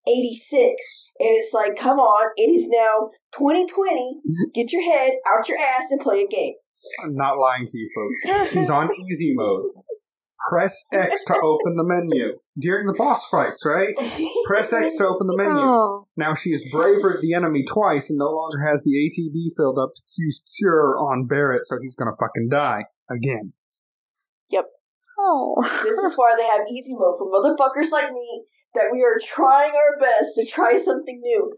Speaker 5: 1986. And it's like, come on, it is now 2020, mm-hmm. get your head out your ass and play a game.
Speaker 3: I'm not lying to you folks. She's on [LAUGHS] easy mode. Press X to open the menu. During the boss fights, right? Press X to open the menu.
Speaker 4: Oh.
Speaker 3: Now she has bravered the enemy twice and no longer has the ATB filled up to use cure on Barret, so he's gonna fucking die again. Yep.
Speaker 4: Oh.
Speaker 5: This is why they have easy mode for motherfuckers like me that we are trying our best to try something new.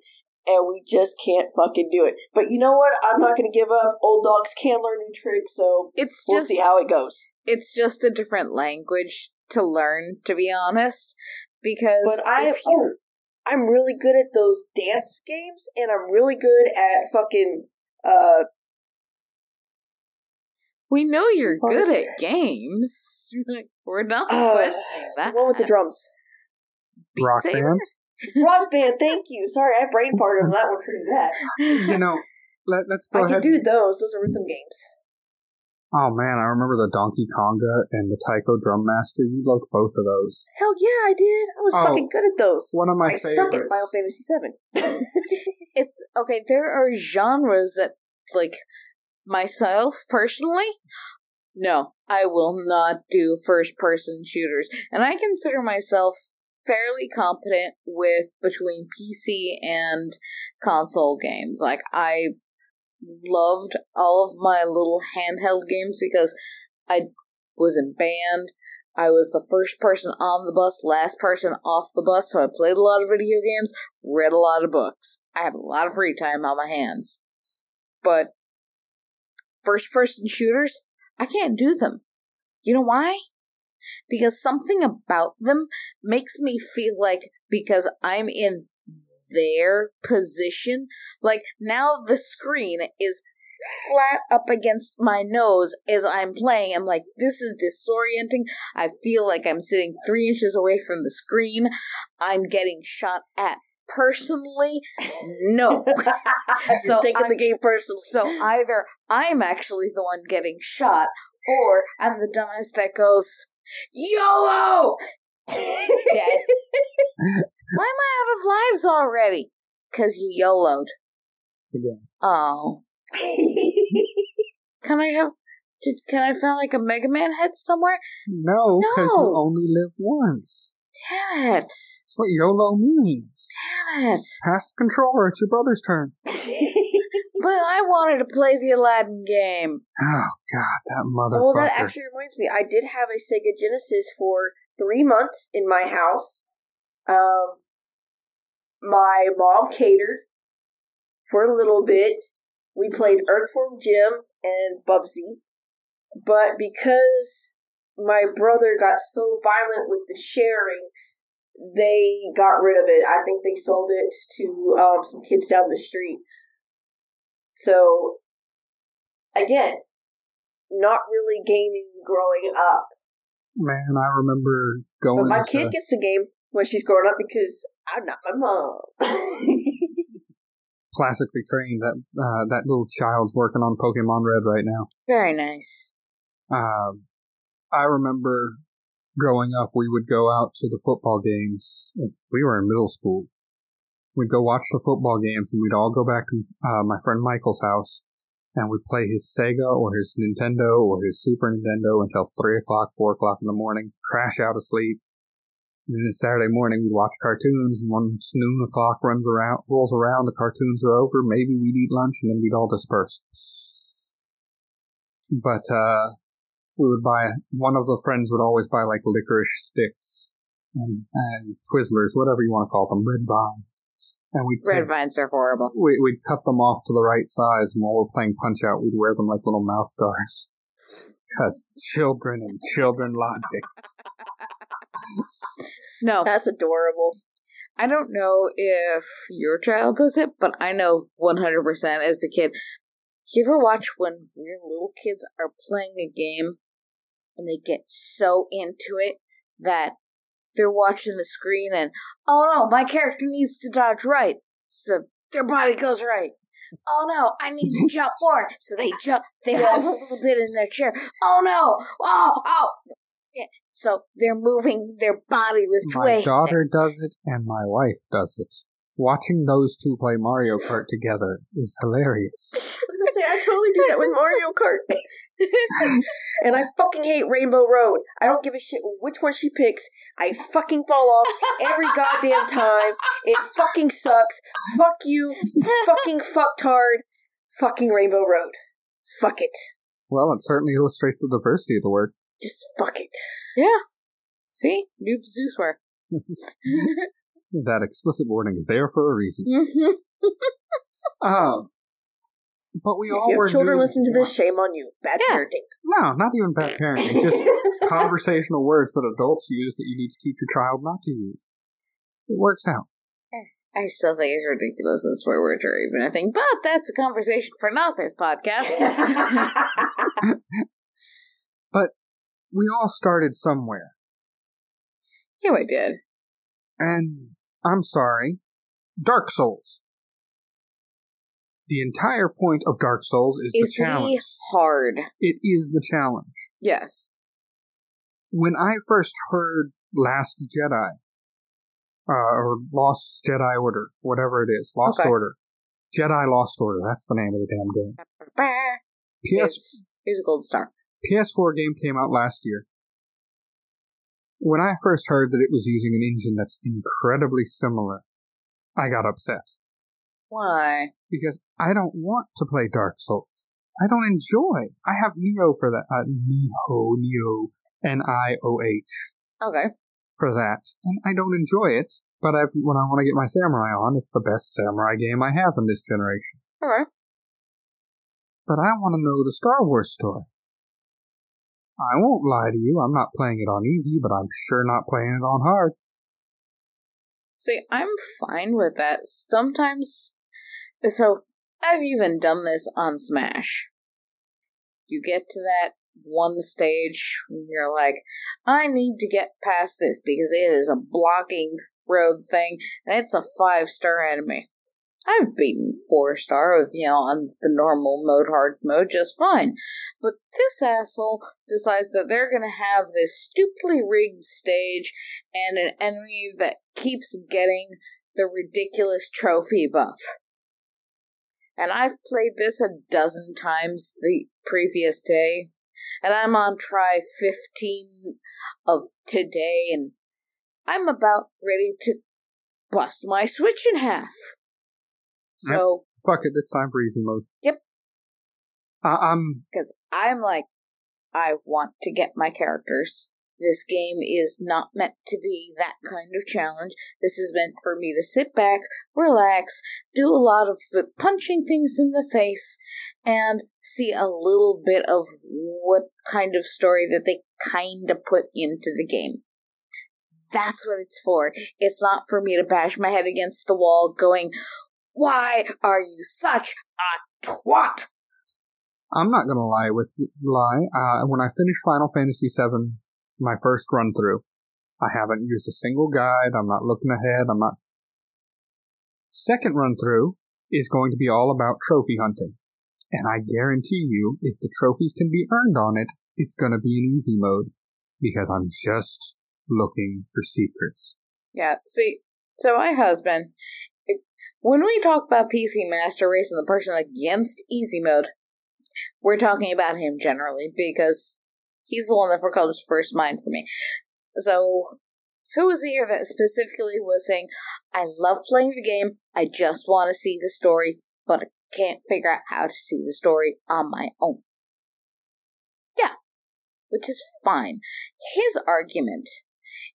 Speaker 5: And we just can't fucking do it. But you know what? I'm not going to give up. Old dogs can learn new tricks, so
Speaker 4: It's
Speaker 5: we'll
Speaker 4: just
Speaker 5: see how it goes.
Speaker 4: it's just a different language to learn, to be honest. Because
Speaker 5: But I
Speaker 4: if you,
Speaker 5: I'm really good at those dance games, and I'm really good at fucking uh.
Speaker 4: we know you're good at games. [LAUGHS] We're not
Speaker 5: uh
Speaker 4: questioning
Speaker 5: the one with the drums.
Speaker 4: Beat
Speaker 3: Rock
Speaker 4: Saber?
Speaker 3: band.
Speaker 5: Rock band. Thank you. Sorry, I brain farted on that one pretty bad. [LAUGHS]
Speaker 3: You know, let, let's go
Speaker 5: I can do those. Those are rhythm games.
Speaker 3: Oh man, I remember the Donkey Konga and the Taiko Drum Master. You loved both of those.
Speaker 5: Hell yeah, I did. I was
Speaker 3: Oh,
Speaker 5: fucking good at those.
Speaker 3: One of my
Speaker 5: I
Speaker 3: favorites.
Speaker 5: suck at Final Fantasy VII. [LAUGHS]
Speaker 4: It's okay. There are genres that, like, myself personally, no, I will not do first person shooters. And I consider myself fairly competent with between PC and console games. Like, I loved all of my little handheld games because I was in band. I was the first person on the bus, last person off the bus, so I played a lot of video games, read a lot of books. I had a lot of free time on my hands. But first person shooters, I can't do them. You know why? Because something about them makes me feel like because I'm in their position, like now the screen is flat up against my nose as I'm playing. I'm like, this is disorienting. I feel like I'm sitting three inches away from the screen. I'm getting shot at. Personally, no. [LAUGHS] [LAUGHS] So
Speaker 5: taking
Speaker 4: I-
Speaker 5: the game personally.
Speaker 4: So either I'm actually the one getting shot, or I'm the dumbass that goes, YOLO! Dead. [LAUGHS] Why am I out of lives already? Because you YOLO'd.
Speaker 3: Again.
Speaker 4: Oh. [LAUGHS] Can I have. Did, can I find like a Mega Man head somewhere?
Speaker 3: No, because you
Speaker 4: No.
Speaker 3: only live once.
Speaker 4: Damn it.
Speaker 3: That's what YOLO means.
Speaker 4: Damn it.
Speaker 3: Pass the controller. It's your brother's turn. [LAUGHS]
Speaker 4: But I wanted to play the Aladdin game.
Speaker 3: Oh God, that motherfucker.
Speaker 5: Well, that actually reminds me. I did have a Sega Genesis for three months in my house. Um, my mom catered for a little bit. We played Earthworm Jim and Bubsy, but because my brother got so violent with the sharing, they got rid of it. I think they sold it to um, some kids down the street. So, again, not really gaming growing up.
Speaker 3: Man, I remember going.
Speaker 5: But my
Speaker 3: to-
Speaker 5: kid gets the game when she's growing up because I'm not my mom. [LAUGHS]
Speaker 3: classically trained. That uh, that little child's working on Pokemon Red right now.
Speaker 4: Very nice.
Speaker 3: Um, I remember growing up, we would go out to the football games. We were in middle school. We'd go watch the football games, and we'd all go back to uh, my friend Michael's house, and we'd play his Sega or his Nintendo or his Super Nintendo until three o'clock, four o'clock in the morning. Crash out of sleep. And then Saturday morning, we'd watch cartoons, and once noon o'clock runs around, rolls around, the cartoons are over. Maybe we'd eat lunch, and then we'd all disperse. But uh, we would buy one of the friends would always buy like licorice sticks and, and Twizzlers, whatever you want to call them, red vines, and we'd
Speaker 4: Red vines are horrible.
Speaker 3: we, we'd cut them off to the right size, and while we're playing Punch Out, we'd wear them like little mouth guards. [LAUGHS] Because children and children logic. [LAUGHS]
Speaker 4: No,
Speaker 5: That's adorable.
Speaker 4: I don't know if your child does it, but I know 100% as a kid. You ever watch when real little kids are playing a game and they get so into it that they're watching the screen and, oh no, my character needs to dodge right, so their body goes right. Oh no, I need to [LAUGHS] jump more, so they jump, they hop a little bit in their chair. Oh no, oh, oh. Yeah. So they're moving their body with
Speaker 3: My
Speaker 4: way.
Speaker 3: daughter does it, and my wife does it. Watching those two play Mario Kart together is hilarious. [LAUGHS]
Speaker 5: I say I totally do that with Mario Kart. [LAUGHS] and I fucking hate Rainbow Road. I don't give a shit which one she picks. I fucking fall off every goddamn time. It fucking sucks. Fuck you. fucking [LAUGHS] fucktard. Fucking Rainbow Road. Fuck it.
Speaker 3: Well, it certainly illustrates the diversity of the word.
Speaker 5: Just fuck it. Yeah.
Speaker 4: See? Noobs do swear. [LAUGHS]
Speaker 3: That explicit warning is there for a reason. Um, but we
Speaker 5: If
Speaker 3: all
Speaker 5: you
Speaker 3: were
Speaker 5: children listen to this,
Speaker 3: once.
Speaker 5: shame on you. Bad
Speaker 4: Yeah.
Speaker 5: parenting.
Speaker 3: No, not even bad [LAUGHS] parenting. Just conversational words that adults use that you need to teach your child not to use. It works out.
Speaker 4: I still think it's ridiculous that swear words are even a thing, but that's a conversation for not this podcast. [LAUGHS] [LAUGHS]
Speaker 3: But we all started somewhere.
Speaker 4: yeah, we did.
Speaker 3: And I'm sorry, Dark Souls. The entire point of Dark Souls is the challenge.
Speaker 4: really hard.
Speaker 3: It is the challenge.
Speaker 4: Yes.
Speaker 3: When I first heard Last Jedi, uh, or Lost Jedi Order, whatever it is, Lost
Speaker 4: Okay.
Speaker 3: Order, Jedi Lost Order, that's the name of the damn game. PS
Speaker 4: here's a gold star.
Speaker 3: PS4 game came out last year. When I first heard that it was using an engine that's incredibly similar, I got upset.
Speaker 4: Why?
Speaker 3: Because I don't want to play Dark Souls. I don't enjoy. I have Nioh for that. Uh, Nioh, Nioh, N-I-O-H
Speaker 4: Okay.
Speaker 3: for that. And I don't enjoy it, but I, when I want to get my samurai on, it's the best samurai game I have in this generation.
Speaker 4: Okay.
Speaker 3: But I want to know the Star Wars story. I won't lie to you, I'm not playing it on easy, but I'm sure not playing it on hard.
Speaker 4: See, I'm fine with that. Sometimes, so I've even done this on Smash. You get to that one stage when you're like, I need to get past this because it is a blocking road thing and it's a five star enemy. I've beaten four star with, you know, on the normal mode, hard mode, just fine. But this asshole decides that they're gonna have this stupidly rigged stage and an enemy that keeps getting the ridiculous trophy buff. And I've played this a dozen times the previous day, and I'm on try 15 of today, and I'm about ready to bust my Switch in half. So,
Speaker 3: Fuck it, it's time for easy mode.
Speaker 4: Yep.
Speaker 3: Uh, I'm
Speaker 4: because I'm like, I want to get my characters. This game is not meant to be that kind of challenge. This is meant for me to sit back, relax, do a lot of punching things in the face, and see a little bit of what kind of story that they kind of put into the game. That's what it's for. It's not for me to bash my head against the wall going, Why are you such a twat?
Speaker 3: I'm not gonna lie with lie. Uh, when I finished Final Fantasy VII, my first run through, I haven't used a single guide. I'm not looking ahead. I'm not. Second run through is going to be all about trophy hunting, and I guarantee you, if the trophies can be earned on it, it's gonna be in easy mode because I'm just looking for secrets.
Speaker 4: Yeah, see, so my husband, it, when we talk about PC Master Race and the person against easy mode, we're talking about him generally because he's the one that comes first mind for me. So, who was here that specifically was saying, I love playing the game, I just want to see the story, but I can't figure out how to see the story on my own? Yeah, which is fine. His argument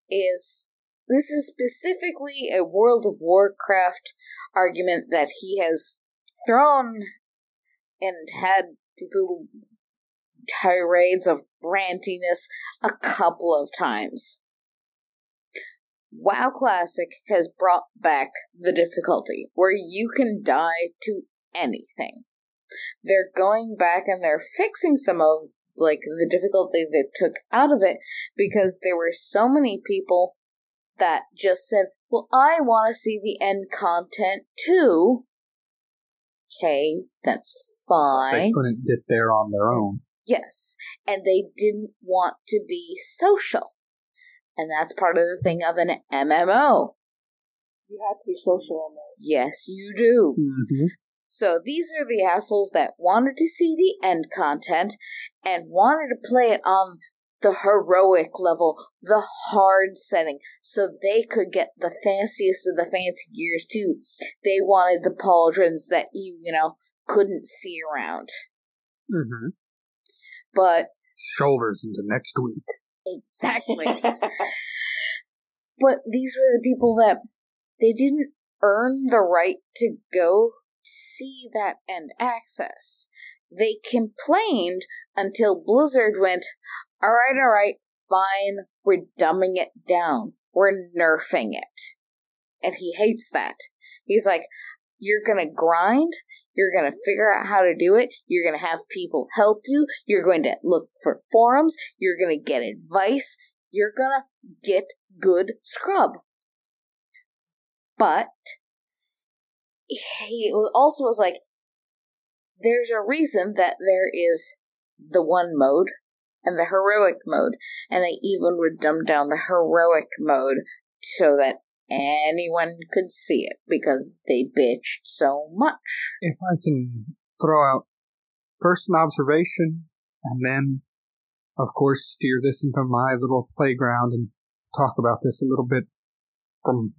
Speaker 4: is this is specifically a World of Warcraft argument that he has thrown and had little tirades of rantiness a couple of times. WoW Classic has brought back the difficulty where you can die to anything. They're going back and they're fixing some of like the difficulty they took out of it because there were so many people that just said, Well, I want to see the end content too. Okay, that's fine.
Speaker 3: They couldn't get there on their own.
Speaker 4: Yes, and they didn't want to be social. And that's part of the thing of an MMO.
Speaker 5: You have to be social on those.
Speaker 4: Yes, you do.
Speaker 3: Mm-hmm.
Speaker 4: So these are the assholes that wanted to see the end content and wanted to play it on the heroic level, the hard setting, so they could get the fanciest of the fancy gears too. They wanted the pauldrons that you, you know, couldn't see around.
Speaker 3: Mm-hmm.
Speaker 4: But
Speaker 3: Shoulders into next week.
Speaker 4: exactly. [LAUGHS] but these were the people that they didn't earn the right to go see that end access. They complained until Blizzard went, alright, alright, fine, we're dumbing it down. We're nerfing it. And he hates that. He's like, you're gonna grind, you're gonna figure out how to do it, you're gonna have people help you, you're going to look for forums, you're gonna get advice, you're gonna get good scrub. But he also was like, there's a reason that there is the one mode and the heroic mode, and they even would dumb down the heroic mode so that anyone could see it because they bitched so much.
Speaker 3: If I can throw out first an observation and then, of course, steer this into my little playground and talk about this a little bit from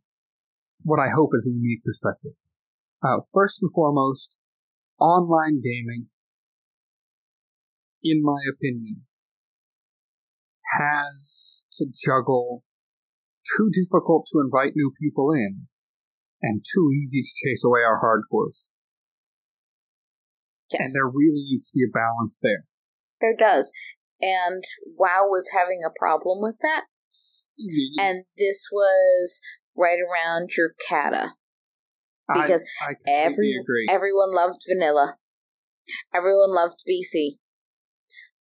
Speaker 3: what I hope is a unique perspective. Uh, first and foremost, online gaming, in my opinion, has to juggle too difficult to invite new people in and too easy to chase away our hardcores.
Speaker 4: Yes,
Speaker 3: And there really needs to be a balance there.
Speaker 4: there does. And WoW was having a problem with that. And this was right around your
Speaker 3: Cata.
Speaker 4: Because
Speaker 3: I, completely
Speaker 4: Every,
Speaker 3: agree.
Speaker 4: everyone loved vanilla. Everyone loved BC.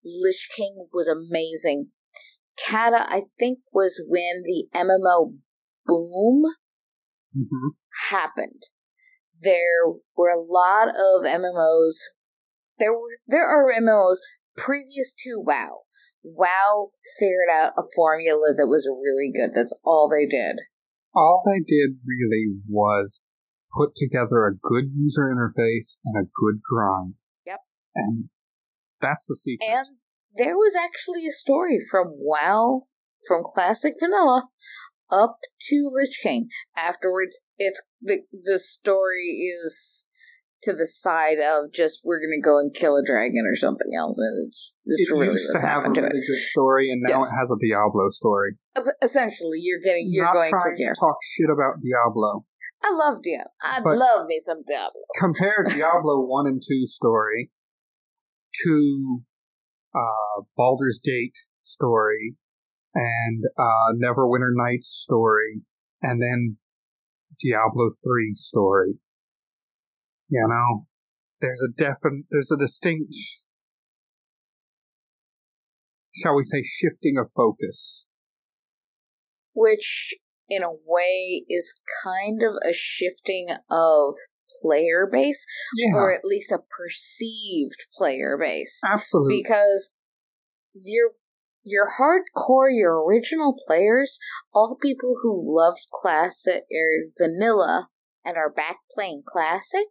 Speaker 4: Lich King was amazing. Cata, I think, was when the MMO boom
Speaker 3: Mhm.
Speaker 4: happened. There were a lot of MMOs. There were there are MMOs previous to WoW. WoW figured out a formula that was really good. That's all they did.
Speaker 3: All they did really was put together a good user interface and a good grind.
Speaker 4: Yep.
Speaker 3: And that's the secret.
Speaker 4: And there was actually a story from WoW, from Classic Vanilla, up to Lich King. Afterwards, it's the the story is to the side of just we're gonna go and kill a dragon or something else. And it's, it's
Speaker 3: it
Speaker 4: really
Speaker 3: used to have a
Speaker 4: happened to
Speaker 3: really
Speaker 4: it.
Speaker 3: good story, and now
Speaker 4: Yes.
Speaker 3: it has a Diablo story.
Speaker 4: Essentially, you're getting you're
Speaker 3: Not
Speaker 4: going
Speaker 3: trying
Speaker 4: to
Speaker 3: talk shit about Diablo.
Speaker 4: I love Diablo. I
Speaker 3: But-
Speaker 4: love me some Diablo.
Speaker 3: Compare [LAUGHS] Diablo 1 and 2 story to uh, Baldur's Gate story and uh, Neverwinter Nights story and then Diablo 3 story. You know, there's a definite, there's a distinct, shall we say, shifting of focus.
Speaker 4: which in a way is kind of a shifting of player base
Speaker 3: Yeah,
Speaker 4: or at least a perceived player base.
Speaker 3: Absolutely.
Speaker 4: because your your hardcore your original players all the people who loved classic or vanilla and are back playing classic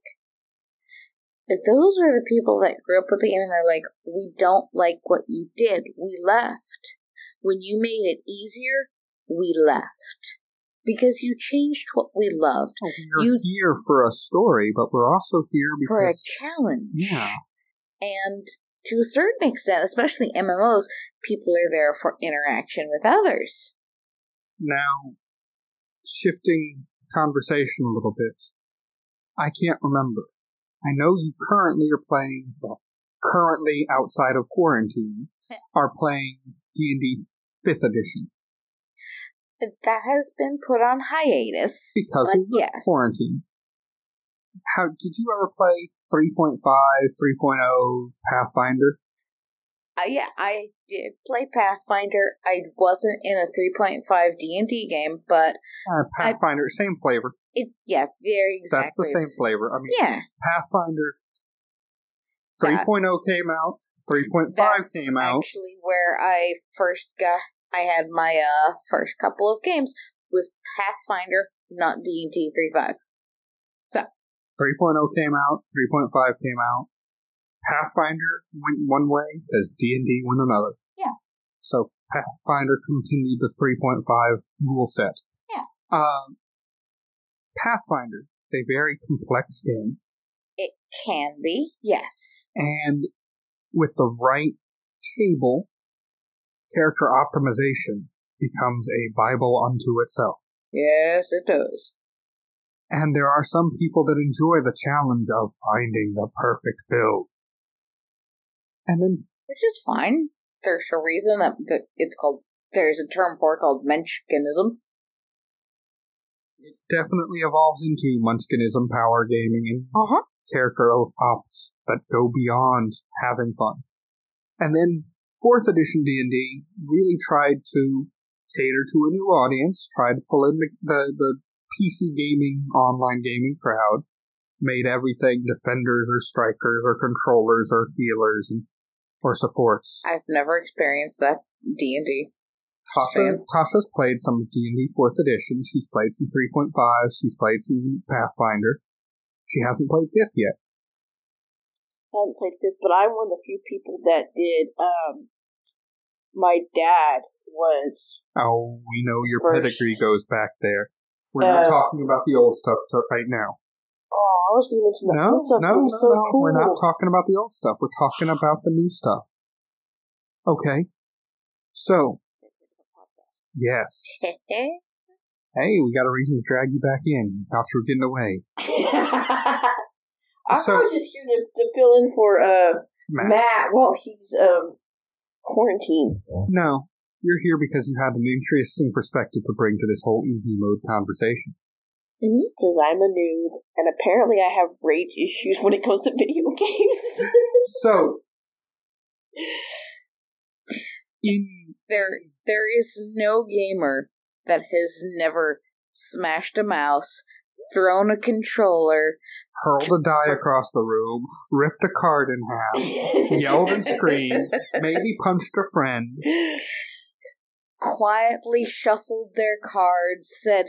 Speaker 4: those are the people that grew up with the game and they're like we don't like what you did. We left. When you made it easier we left because you changed what we loved
Speaker 3: We're
Speaker 4: you-
Speaker 3: here for a story, but we're also here
Speaker 4: for a challenge
Speaker 3: yeah,
Speaker 4: And to a certain extent, especially MMOs, people are there for interaction with others.
Speaker 3: Now, shifting conversation a little bit, I can't remember. I know you currently are playing, well, currently outside of quarantine, [LAUGHS] are playing D&D 5th edition
Speaker 4: That has been put on hiatus.
Speaker 3: because of the
Speaker 4: yes.
Speaker 3: quarantine. How did you ever play 3.5, 3.0 Pathfinder?
Speaker 4: Uh, yeah, I did play Pathfinder. I wasn't in a 3.5 D&D game, but
Speaker 3: Uh,
Speaker 4: I-
Speaker 3: Pathfinder, same flavor.
Speaker 4: it, yeah, very exactly.
Speaker 3: That's the same flavor. I mean,
Speaker 4: Yeah,
Speaker 3: Pathfinder 3.0
Speaker 4: That-
Speaker 3: 3.0 came out, 3.5 came out.
Speaker 4: actually where I first got, I had my uh first couple of games was Pathfinder, not D&D 3.5. So,
Speaker 3: 3.0 came out, 3.5 came out. Pathfinder went one way because D&D went another.
Speaker 4: Yeah.
Speaker 3: So Pathfinder continued the 3.5 rule set.
Speaker 4: Yeah.
Speaker 3: Um, Pathfinder is a very complex game,
Speaker 4: it can be, yes.
Speaker 3: and with the right table, character optimization becomes a Bible unto itself.
Speaker 4: Yes, it does.
Speaker 3: And there are some people that enjoy the challenge of finding the perfect build. And then,
Speaker 4: Which is fine. There's a reason that it's called. There's a term for it called Munchkinism.
Speaker 3: it definitely evolves into Munchkinism, power gaming, and
Speaker 4: Uh-huh.
Speaker 3: character ops that go beyond having fun. And then fourth edition D&D really tried to cater to a new audience, tried to pull in the, the, the PC gaming, online gaming crowd, made everything defenders or strikers or controllers or healers and or supports.
Speaker 4: I've never experienced that D and D.
Speaker 3: Tasha, Tasha's played some D&D 4th edition. She's played some 3.5. She's played some Pathfinder. She hasn't played 5th yet.
Speaker 5: I haven't played fifth, but I'm one of the few people that did. Um, my dad was.
Speaker 3: Oh, we know your
Speaker 5: First.
Speaker 3: pedigree goes back there. We're not
Speaker 5: Uh,
Speaker 3: talking about the old stuff right now.
Speaker 5: Oh, I was going to mention the
Speaker 3: No,
Speaker 5: old stuff.
Speaker 3: no, no,
Speaker 5: so
Speaker 3: no.
Speaker 5: cool.
Speaker 3: We're not talking about the old stuff. We're talking about the new stuff. Okay. So, yes. [LAUGHS] Hey, we got a reason to drag you back in. Thought you were getting away. [LAUGHS]
Speaker 5: I
Speaker 3: So-
Speaker 5: was just here to, to fill in for uh,
Speaker 3: Matt.
Speaker 5: Matt while he's um, quarantined.
Speaker 3: No, you're here because you had an interesting perspective to bring to this whole easy mode conversation.
Speaker 5: Because I'm a noob, and apparently I have rage issues [LAUGHS] when it comes to video games. [LAUGHS]
Speaker 3: So, in
Speaker 4: There, there is no gamer that has never smashed a mouse, thrown a controller,
Speaker 3: hurled a die across the room, ripped a card in half, [LAUGHS] yelled and screamed, maybe punched a friend,
Speaker 4: quietly shuffled their cards, said,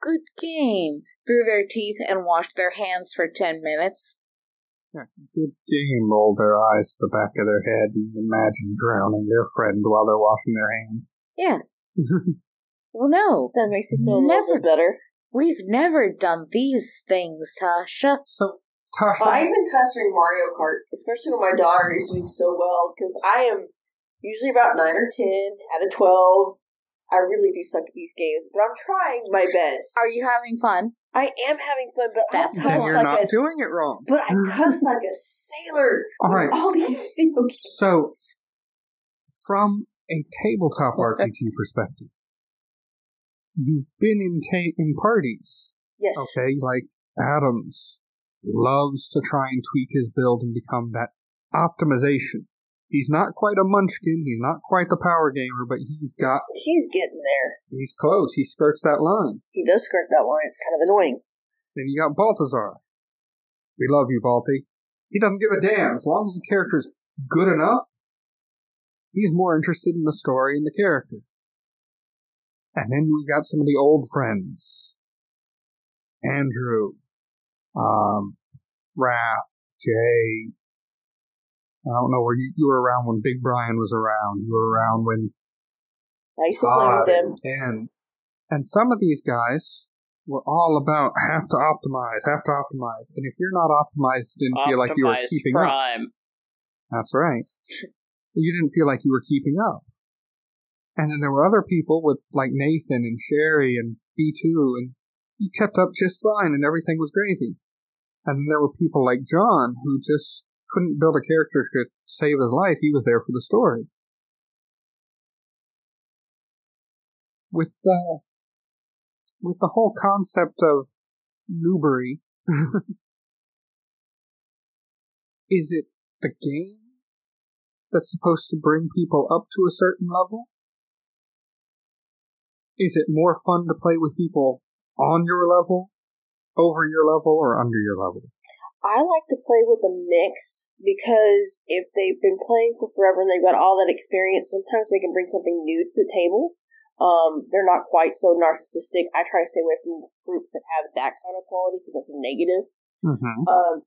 Speaker 4: Good game, through their teeth, and washed their hands for ten minutes.
Speaker 3: good game, rolled their eyes to the back of their head and imagined drowning their friend while they're washing their hands.
Speaker 4: Yes. [LAUGHS] Well, no,
Speaker 5: that makes it feel a little
Speaker 4: Never.
Speaker 5: better.
Speaker 4: We've never done these things, Tasha.
Speaker 3: So, Tasha,
Speaker 5: I've been during Mario Kart, especially when my daughter is doing so well, because I am usually about 9 or 10 out of 12. I really do suck at these games, but I'm trying my best.
Speaker 4: Are you having fun?
Speaker 5: I am having fun, but
Speaker 4: That's
Speaker 5: I
Speaker 3: then
Speaker 5: cuss
Speaker 3: you're
Speaker 5: like
Speaker 3: not
Speaker 5: a,
Speaker 3: doing it wrong.
Speaker 5: But I [LAUGHS] cuss like a sailor.
Speaker 3: All right.
Speaker 5: All these video games.
Speaker 3: So, from a tabletop uh, RPG perspective, you've been in ta- in parties,
Speaker 5: Yes.
Speaker 3: okay? Like Adams loves to try and tweak his build and become that optimization. He's not quite a munchkin, he's not quite the power gamer, but he's got
Speaker 5: He's getting there.
Speaker 3: he's close. He skirts that line.
Speaker 5: He does skirt that line. It's kind of annoying.
Speaker 3: Then you got Baltazar. We love you, Balti. He doesn't give a damn. As long as the character's good enough, he's more interested in the story and the character. And then we got some of the old friends. Andrew, um, Raph, Jay. I don't know where you, you were around when Big Brian was around. You were around when
Speaker 5: I used to play with
Speaker 3: Todd
Speaker 5: them.
Speaker 3: and and some of these guys were all about have to optimize, have to optimize. And if you're not optimized, you didn't feel like you were keeping up.
Speaker 4: Prime.
Speaker 3: That's right. You didn't feel like you were keeping up. And then there were other people with like Nathan and Sherry and B2 and he kept up just fine and everything was gravy. And then there were people like John who just couldn't build a character to save his life. He was there for the story. With the with the whole concept of Newbury, [LAUGHS] is it the game that's supposed to bring people up to a certain level? Is it more fun to play with people on your level, over your level, or under your level?
Speaker 5: I like to play with a mix because if they've been playing for forever and they've got all that experience, sometimes they can bring something new to the table. Um, they're not quite so narcissistic. I try to stay away from groups that have that kind of quality because that's a negative.
Speaker 3: Mm-hmm.
Speaker 5: Um,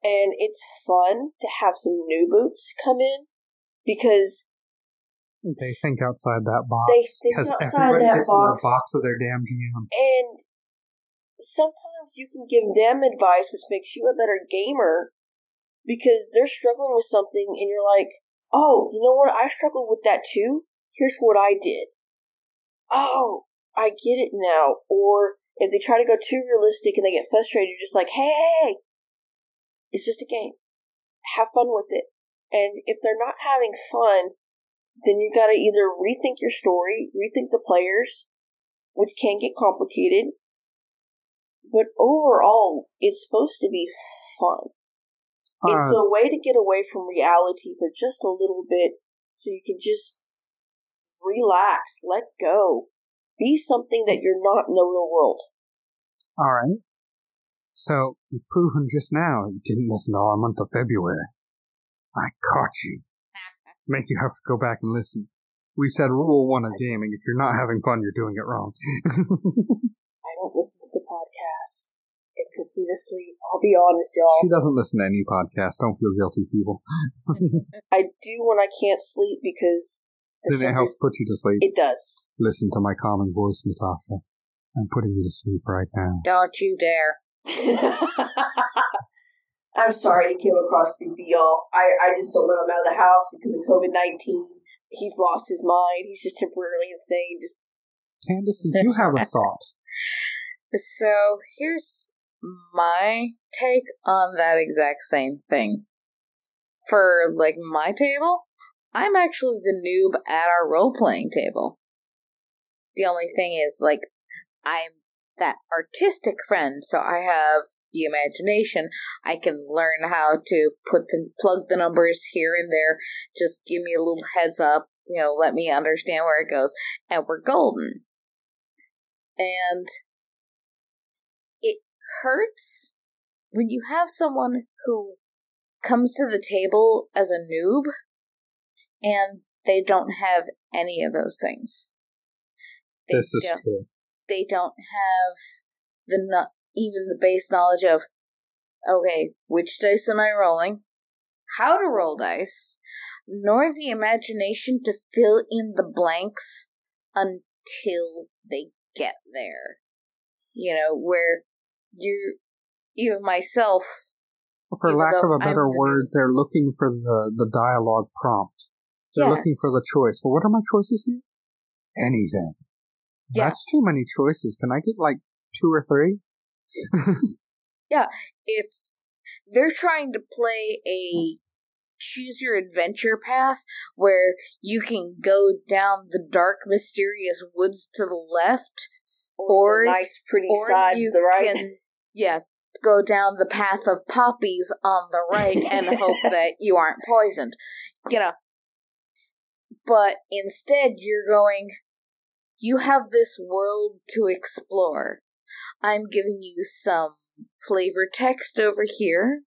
Speaker 5: and it's fun to have some new boots come in because
Speaker 3: They think outside that box.
Speaker 5: they think outside that
Speaker 3: gets in the
Speaker 5: box.
Speaker 3: box of their damn GM.
Speaker 5: And sometimes you can give them advice which makes you a better gamer because they're struggling with something and you're like, oh, you know what? I struggled with that too. Here's what I did. Oh, I get it now. Or If they try to go too realistic and they get frustrated, you're just like, hey, hey, it's just a game. Have fun with it. And if they're not having fun, then you gotta either rethink your story, rethink the players, which can get complicated. But overall, it's supposed to be fun. It's
Speaker 3: Uh,
Speaker 5: a way to get away from reality for just a little bit so you can just relax, let go, be something that you're not in the real world.
Speaker 3: all right. So you've proven just now you didn't listen to our month of February. I caught you. Make you have to go back and listen. We said rule one of gaming: if you're not having fun, you're doing it wrong. [LAUGHS]
Speaker 5: I don't listen to the podcast. It puts me to sleep. I'll be honest, y'all.
Speaker 3: she doesn't listen to any podcast. Don't feel guilty, people. [LAUGHS] [LAUGHS]
Speaker 5: I do when I can't sleep because for
Speaker 3: Does it
Speaker 5: some
Speaker 3: help put you to sleep?
Speaker 5: It does.
Speaker 3: Listen to my calming voice, Natasha. I'm putting you to sleep right now.
Speaker 4: Don't you dare.
Speaker 5: I'm sorry he came across creepy, y'all. I, I just don't let him out of the house because of COVID 19. He's lost his mind. He's just temporarily insane. Just
Speaker 3: Candace, did you have a [LAUGHS] thought?
Speaker 4: So here's my take on that exact same thing. For like my table, I'm actually the noob at our role playing table. The only thing is like I'm that artistic friend, so I have the imagination. I can learn how to put the plug the numbers here and there. Just give me a little heads up, you know, let me understand where it goes, and we're golden. And it hurts when you have someone who comes to the table as a noob and they don't have any of those things. They
Speaker 3: this is
Speaker 4: don't,
Speaker 3: true.
Speaker 4: they don't have the even the base knowledge of okay, which dice am I rolling? How to roll dice, nor the imagination to fill in the blanks until they get there. You know, where you even myself
Speaker 3: For
Speaker 4: even
Speaker 3: lack of a
Speaker 4: I'm
Speaker 3: better
Speaker 4: the
Speaker 3: word, they're looking for the, the dialogue prompt. They're looking for the choice. Well, what are my choices here? Anything.
Speaker 4: Yeah.
Speaker 3: That's too many choices. Can I get like two or three? [LAUGHS]
Speaker 4: it's they're trying to play a choose your adventure path where you can go down the dark mysterious woods to the left Or-
Speaker 5: the nice, pretty
Speaker 4: or
Speaker 5: side
Speaker 4: you
Speaker 5: to the right.
Speaker 4: can yeah go down the path of poppies on the right and hope [LAUGHS] that you aren't poisoned you know but instead you're going you have this world to explore i'm giving you some flavor text over here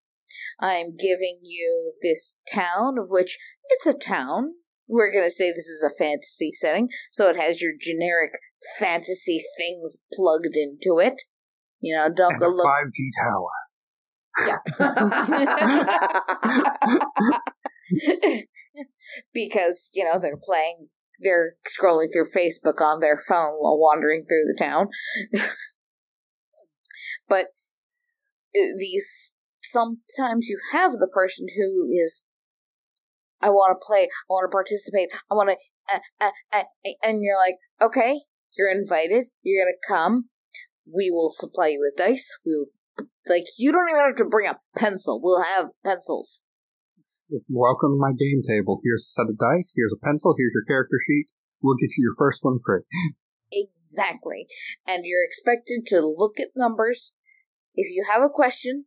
Speaker 4: i'm giving you this town of which it's a town we're going to say this is a fantasy setting so it has your generic fantasy things plugged into it you know don't
Speaker 3: And
Speaker 4: go
Speaker 3: a
Speaker 4: look
Speaker 3: 5G tower. Yeah. [LAUGHS]
Speaker 4: because you know they're playing they're scrolling through facebook on their phone while wandering through the town [LAUGHS] but these sometimes you have the person who is i want to play i want to participate i want to uh, uh, uh, and you're like okay you're invited you're gonna come we will supply you with dice we will like you don't even have to bring a pencil we'll have pencils
Speaker 3: Welcome to my game table. Here's a set of dice. Here's a pencil. Here's your character sheet. We'll get you your first one free. [LAUGHS]
Speaker 4: Exactly. And you're expected to look at numbers. If you have a question,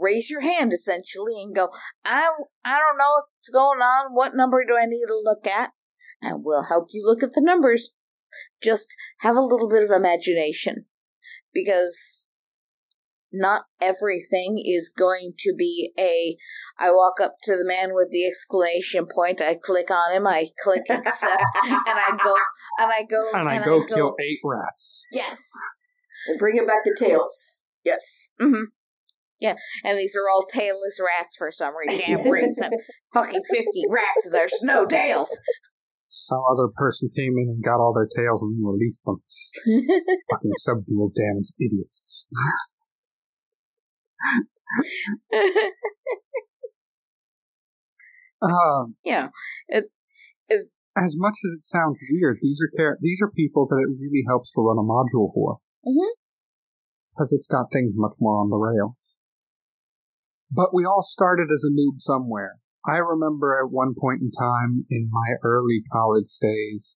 Speaker 4: raise your hand essentially and go, I, I don't know what's going on. What number do I need to look at? And we'll help you look at the numbers. Just have a little bit of imagination. Because not everything is going to be a I walk up to the man with the exclamation point, I click on him, I click accept, [LAUGHS] and I go and I go
Speaker 3: And I go kill eight rats.
Speaker 4: Yes.
Speaker 5: and bring it back to tails. Yes.
Speaker 4: Mm-hmm. Yeah, and these are all tailless rats for some reason. Damn rats and [LAUGHS] fucking fifty rats. There's no tails.
Speaker 3: Some other person came in and got all their tails and released them. [LAUGHS] Fucking subdual damaged idiots. Um,
Speaker 4: yeah,
Speaker 3: as much as it sounds weird, these are char- these are people that it really helps to run a module for.
Speaker 4: Mhm.
Speaker 3: Because it's got things much more on the rails. But we all started as a noob somewhere. I remember at one point in time in my early college days,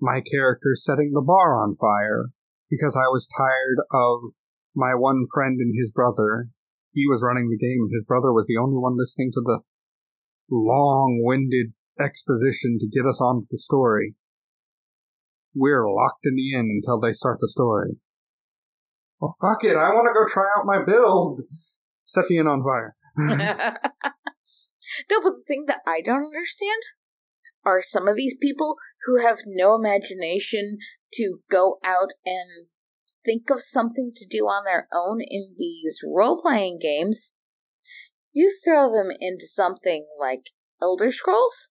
Speaker 3: my character setting the bar on fire because I was tired of my one friend and his brother. He was running the game, and his brother was the only one listening to the long winded exposition to get us onto the story. We're locked in the inn until they start the story. Well, fuck it. I want to go try out my build. Set the inn on fire. [LAUGHS]
Speaker 4: no, but the thing that I don't understand are some of these people who have no imagination to go out and think of something to do on their own in these role playing games. You throw them into something like Elder Scrolls,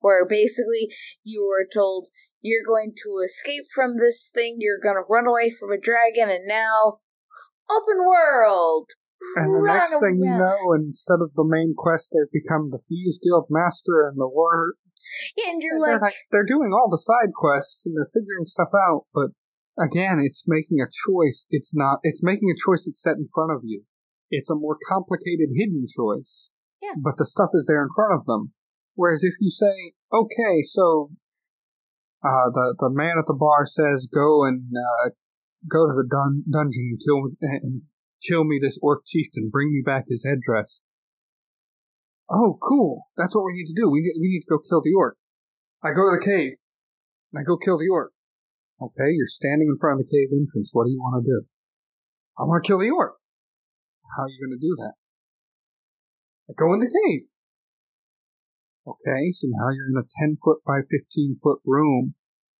Speaker 4: where basically you were told you're going to escape from this thing, you're going to run away from a dragon, and now open world.
Speaker 3: And the
Speaker 4: Run
Speaker 3: next thing you know, instead of the main quest, they've become the Thieves Guild Master and the War.
Speaker 4: Yeah, and you're
Speaker 3: they're,
Speaker 4: like,
Speaker 3: like, they're doing all the side quests and they're figuring stuff out, but again, it's making a choice. It's not. It's making a choice that's set in front of you. It's a more complicated hidden choice.
Speaker 4: Yeah.
Speaker 3: But the stuff is there in front of them. Whereas if you say, okay, so uh, the the man at the bar says, go and uh, go to the dun- dungeon and kill and kill me this orc chieftain, bring me back his headdress. Oh, cool. That's what we need to do. We need, we need to go kill the orc. I go to the cave. And I go kill the orc. Okay, you're standing in front of the cave entrance. What do you want to do? I want to kill the orc. How are you going to do that? I go in the cave. Okay, so now you're in a 10 foot by 15 foot room,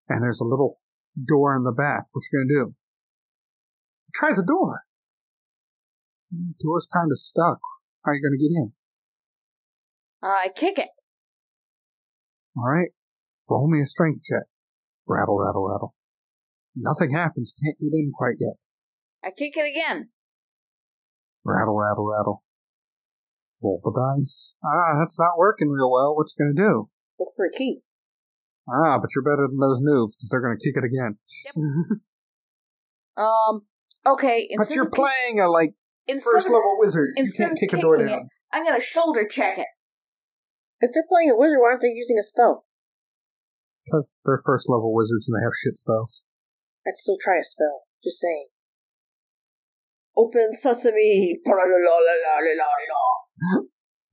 Speaker 3: and there's a little door in the back. What you going to do? Try the door. The door's kind of stuck. How are you going to get in?
Speaker 4: Uh, I kick it.
Speaker 3: All right, roll me a strength check. Rattle, rattle, rattle. Nothing happens. Can't get in quite yet.
Speaker 4: I kick it again.
Speaker 3: Rattle, rattle, rattle. Roll the dice. Ah, that's not working real well. What you gonna do?
Speaker 5: Look for a key.
Speaker 3: Ah, but you're better than those noobs because they're gonna kick it again. [LAUGHS]
Speaker 4: Um. Okay.
Speaker 3: but you're
Speaker 4: of,
Speaker 3: playing a like first
Speaker 4: of-
Speaker 3: level wizard. You can't kick a door
Speaker 4: kicking
Speaker 3: down.
Speaker 4: I'm gonna shoulder check it.
Speaker 5: If they're playing a wizard, why aren't they using a spell?
Speaker 3: Because they're first level wizards and they have shit spells.
Speaker 5: I'd still try a spell. Just saying. Open sesame.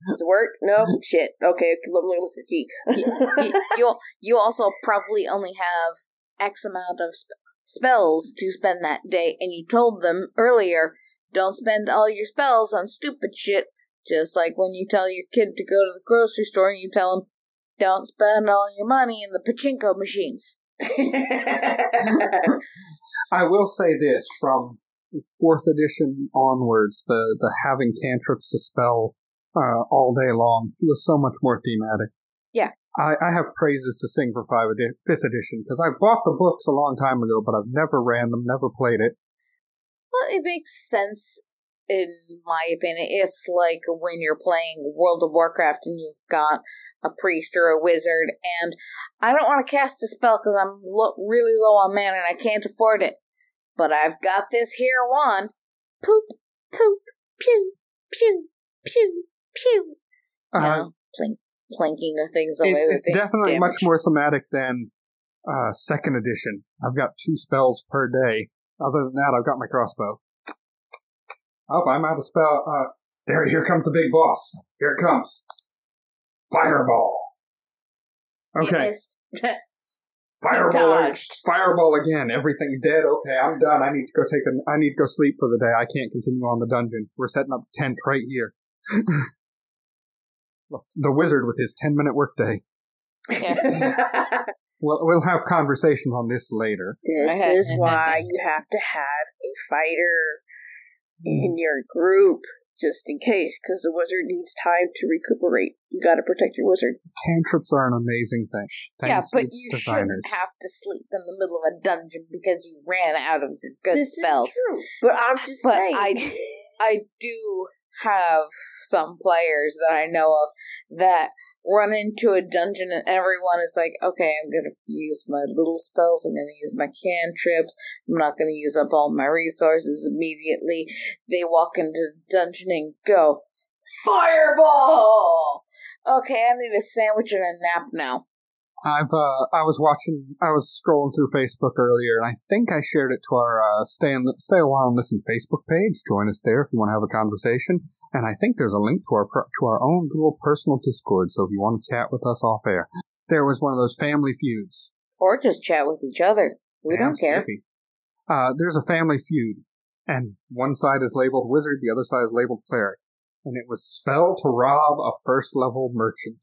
Speaker 5: Does it work? No? Shit. Okay, let me look for key.
Speaker 4: you, [LAUGHS] you you also probably only have X amount of sp- spells to spend that day, and you told them earlier, don't spend all your spells on stupid shit. Just like when you tell your kid to go to the grocery store and you tell him, don't spend all your money in the pachinko machines. [LAUGHS]
Speaker 3: I will say this from fourth edition onwards, the the having cantrips to spell uh, all day long feels so much more thematic.
Speaker 4: Yeah.
Speaker 3: I, I have praises to sing for five edi- fifth edition because I bought the books a long time ago, but I've never ran them, never played it.
Speaker 4: Well, it makes sense in my opinion. It's like when you're playing World of Warcraft and you've got a priest or a wizard, and I don't want to cast a spell because I'm lo- really low on mana and I can't afford it. But I've got this here one. Poop, poop, pew, pew, pew, pew.
Speaker 3: Uh,
Speaker 4: plink, plinking the things
Speaker 3: it-
Speaker 4: away with
Speaker 3: it's definitely
Speaker 4: damage.
Speaker 3: much more thematic than uh, second edition. I've got two spells per day. Other than that, I've got my crossbow. Oh, I'm out of spell. Uh, there, here comes the big boss. Here it comes. Fireball. Okay, [LAUGHS] fireball. Fireball again. Everything's dead. Okay, I'm done. I need to go take a. I need to go sleep for the day. I can't continue on the dungeon. We're setting up tent right here. [LAUGHS] the wizard with his ten minute workday. [LAUGHS] We'll, we'll have conversations on this later.
Speaker 5: this is [LAUGHS] why you have to have a fighter mm. in your group, just in case, because the wizard needs time to recuperate. You got to protect your wizard.
Speaker 3: Cantrips are an amazing thing.
Speaker 4: yeah, but you
Speaker 3: designers.
Speaker 4: shouldn't have to sleep in the middle of a dungeon because you ran out of your good
Speaker 5: this
Speaker 4: spells.
Speaker 5: is true, but I'm just
Speaker 4: But
Speaker 5: saying.
Speaker 4: I- [LAUGHS] I do have some players that I know of that run into a dungeon and everyone is like, okay, I'm gonna use my little spells, I'm gonna use my cantrips, I'm not gonna use up all my resources immediately. They walk into the dungeon and go, Fireball! Okay, I need a sandwich and a nap now.
Speaker 3: I've uh, I was watching, I was scrolling through Facebook earlier, and I think I shared it to our uh, stay and stay a while and listen Facebook page. Join us there if you want to have a conversation. And I think there's a link to our to our own little personal Discord. So if you want to chat with us off air, there was one of those family feuds.
Speaker 4: Or just chat with each other. We
Speaker 3: Damn
Speaker 4: don't care.
Speaker 3: Uh, there's a family feud, and one side is labeled wizard, the other side is labeled cleric, and it was spell to rob a first level merchant.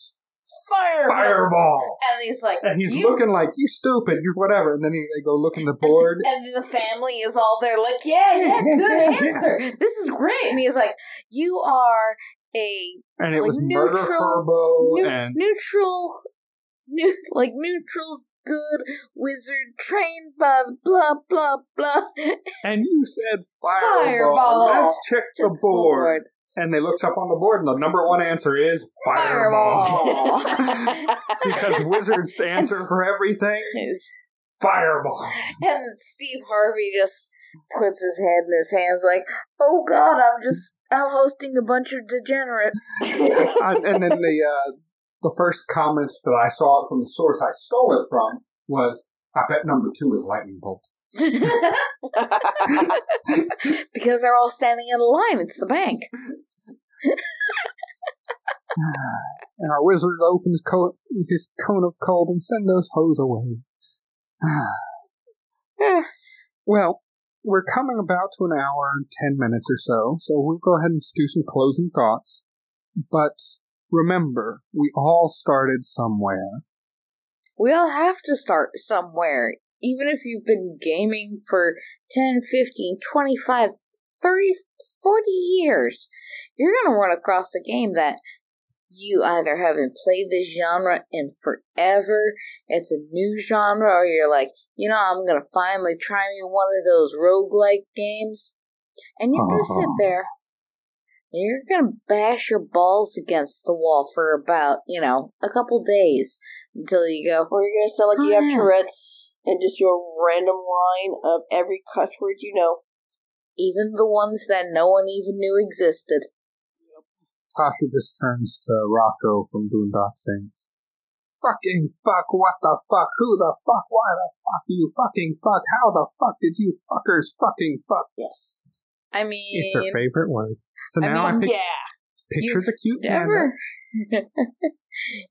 Speaker 4: Fireball!
Speaker 3: Fireball.
Speaker 4: And he's like,
Speaker 3: And he's
Speaker 4: you
Speaker 3: looking like you stupid, you whatever. And then he, they go look in the board. [LAUGHS]
Speaker 4: And the family is all there, like, yeah, yeah, [LAUGHS] good answer. This is great. And he's like, you are a
Speaker 3: And it
Speaker 4: Like
Speaker 3: was
Speaker 4: neutral-
Speaker 3: and
Speaker 4: neutral, new, like neutral, good wizard trained by blah blah blah.
Speaker 3: and you said fireball.
Speaker 4: Fireball.
Speaker 3: Let's check the
Speaker 4: Just
Speaker 3: board. And they looks up on the board, and the number one answer is fireball.
Speaker 4: Fireball. [LAUGHS]
Speaker 3: because wizards answer for everything.
Speaker 4: Is-
Speaker 3: Fireball.
Speaker 4: and Steve Harvey just puts his head in his hands, like, "Oh God, I'm just I'm hosting a bunch of degenerates." [LAUGHS]
Speaker 3: and, and then the uh, the first comment that I saw from the source I stole it from was, "I bet number two is lightning bolt." [LAUGHS]
Speaker 4: because they're all standing in a line. It's the bank. [SIGHS]
Speaker 3: And our wizard opens co- his cone of cold and send those hoes away. [SIGHS] Eh, well, we're coming about to an hour and ten minutes or so, so we'll go ahead and do some closing thoughts. But remember, we all started somewhere.
Speaker 4: We all have to start somewhere. Even if you've been gaming for 10, 15, 25, 30, 40 years, you're going to run across a game that you either haven't played this genre in forever, it's a new genre, or you're like, you know, I'm going to finally try me one of those roguelike games. And you're going to sit
Speaker 3: Uh-huh.
Speaker 4: there and you're going to bash your balls against the wall for about, you know, a couple days until you go,
Speaker 5: Or you're gonna sound like you
Speaker 4: Oh,
Speaker 5: have
Speaker 4: yeah.
Speaker 5: Tourette's and just your random line of every cuss word you know.
Speaker 4: even the ones that no one even knew existed.
Speaker 3: Tasha just turns to Rocco from Boondock Saints. Fucking fuck, what the fuck, who the fuck, why the fuck, you fucking fuck, how the fuck did you fuckers fucking fuck?
Speaker 5: Yes.
Speaker 4: I mean,
Speaker 3: It's her favorite word. So now I,
Speaker 4: mean,
Speaker 3: pic-
Speaker 5: Yeah.
Speaker 3: Picture
Speaker 4: you've
Speaker 3: the cute
Speaker 4: never. [LAUGHS]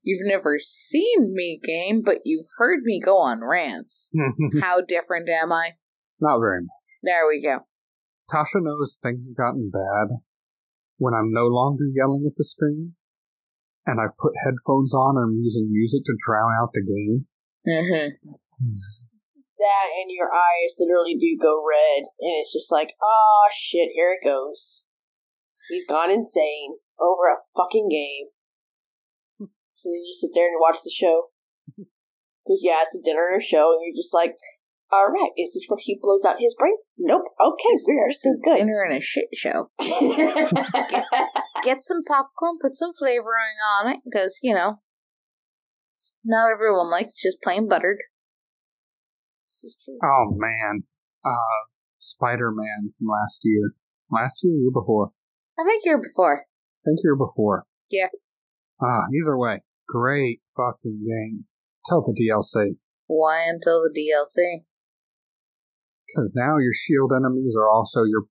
Speaker 4: you've never seen me game, but you've heard me go on rants. [LAUGHS] How different am I?
Speaker 3: Not very much.
Speaker 4: There we go.
Speaker 3: Tasha knows things have gotten bad when I'm no longer yelling at the screen, and I've put headphones on and I'm using music to drown out the game.
Speaker 4: Mhm. [SIGHS]
Speaker 5: That and your eyes literally do go red, and it's just like, oh shit, here it goes. He's gone insane over a fucking game. So then you just sit there and watch the show. [LAUGHS] Because, yeah, it's a dinner and a show, and you're just like, alright, is this where he blows out his brains? Nope. Okay, weird. This is good.
Speaker 4: Dinner and a shit show. [LAUGHS] Get some popcorn, put some flavoring on it, because, you know, not everyone likes just plain buttered.
Speaker 5: this is true.
Speaker 3: Oh man, uh, Spider Man from last year. Last year, or year before.
Speaker 4: I think you're before.
Speaker 3: Think year before.
Speaker 4: Yeah.
Speaker 3: Ah, either way, great fucking game. Tell the DLC.
Speaker 4: Why until the DLC?
Speaker 3: Because now your shield enemies are also your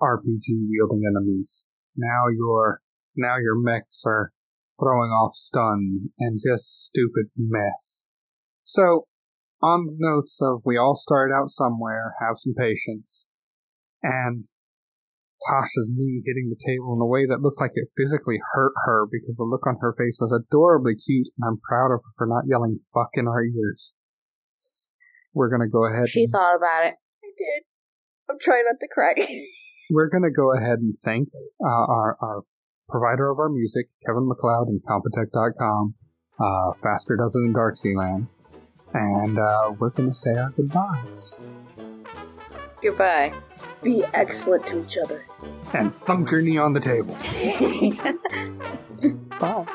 Speaker 3: RPG wielding enemies. Now your now your mechs are throwing off stuns and just stupid mess. So, on the notes of we all started out somewhere, have some patience, and Tasha's knee hitting the table in a way that looked like it physically hurt her because the look on her face was adorably cute, and I'm proud of her for not yelling fuck in our ears. We're gonna go ahead.
Speaker 4: She
Speaker 3: and-
Speaker 4: thought about it.
Speaker 5: I did. I'm trying not to cry. [LAUGHS]
Speaker 3: we're going to go ahead and thank uh, our, our provider of our music, Kevin MacLeod and Compotech.com. Uh, Faster Does It in Dark Land. And uh, we're going to say our goodbyes.
Speaker 4: Goodbye
Speaker 5: be excellent to each other.
Speaker 3: And funk your knee on the table. [LAUGHS] Bye.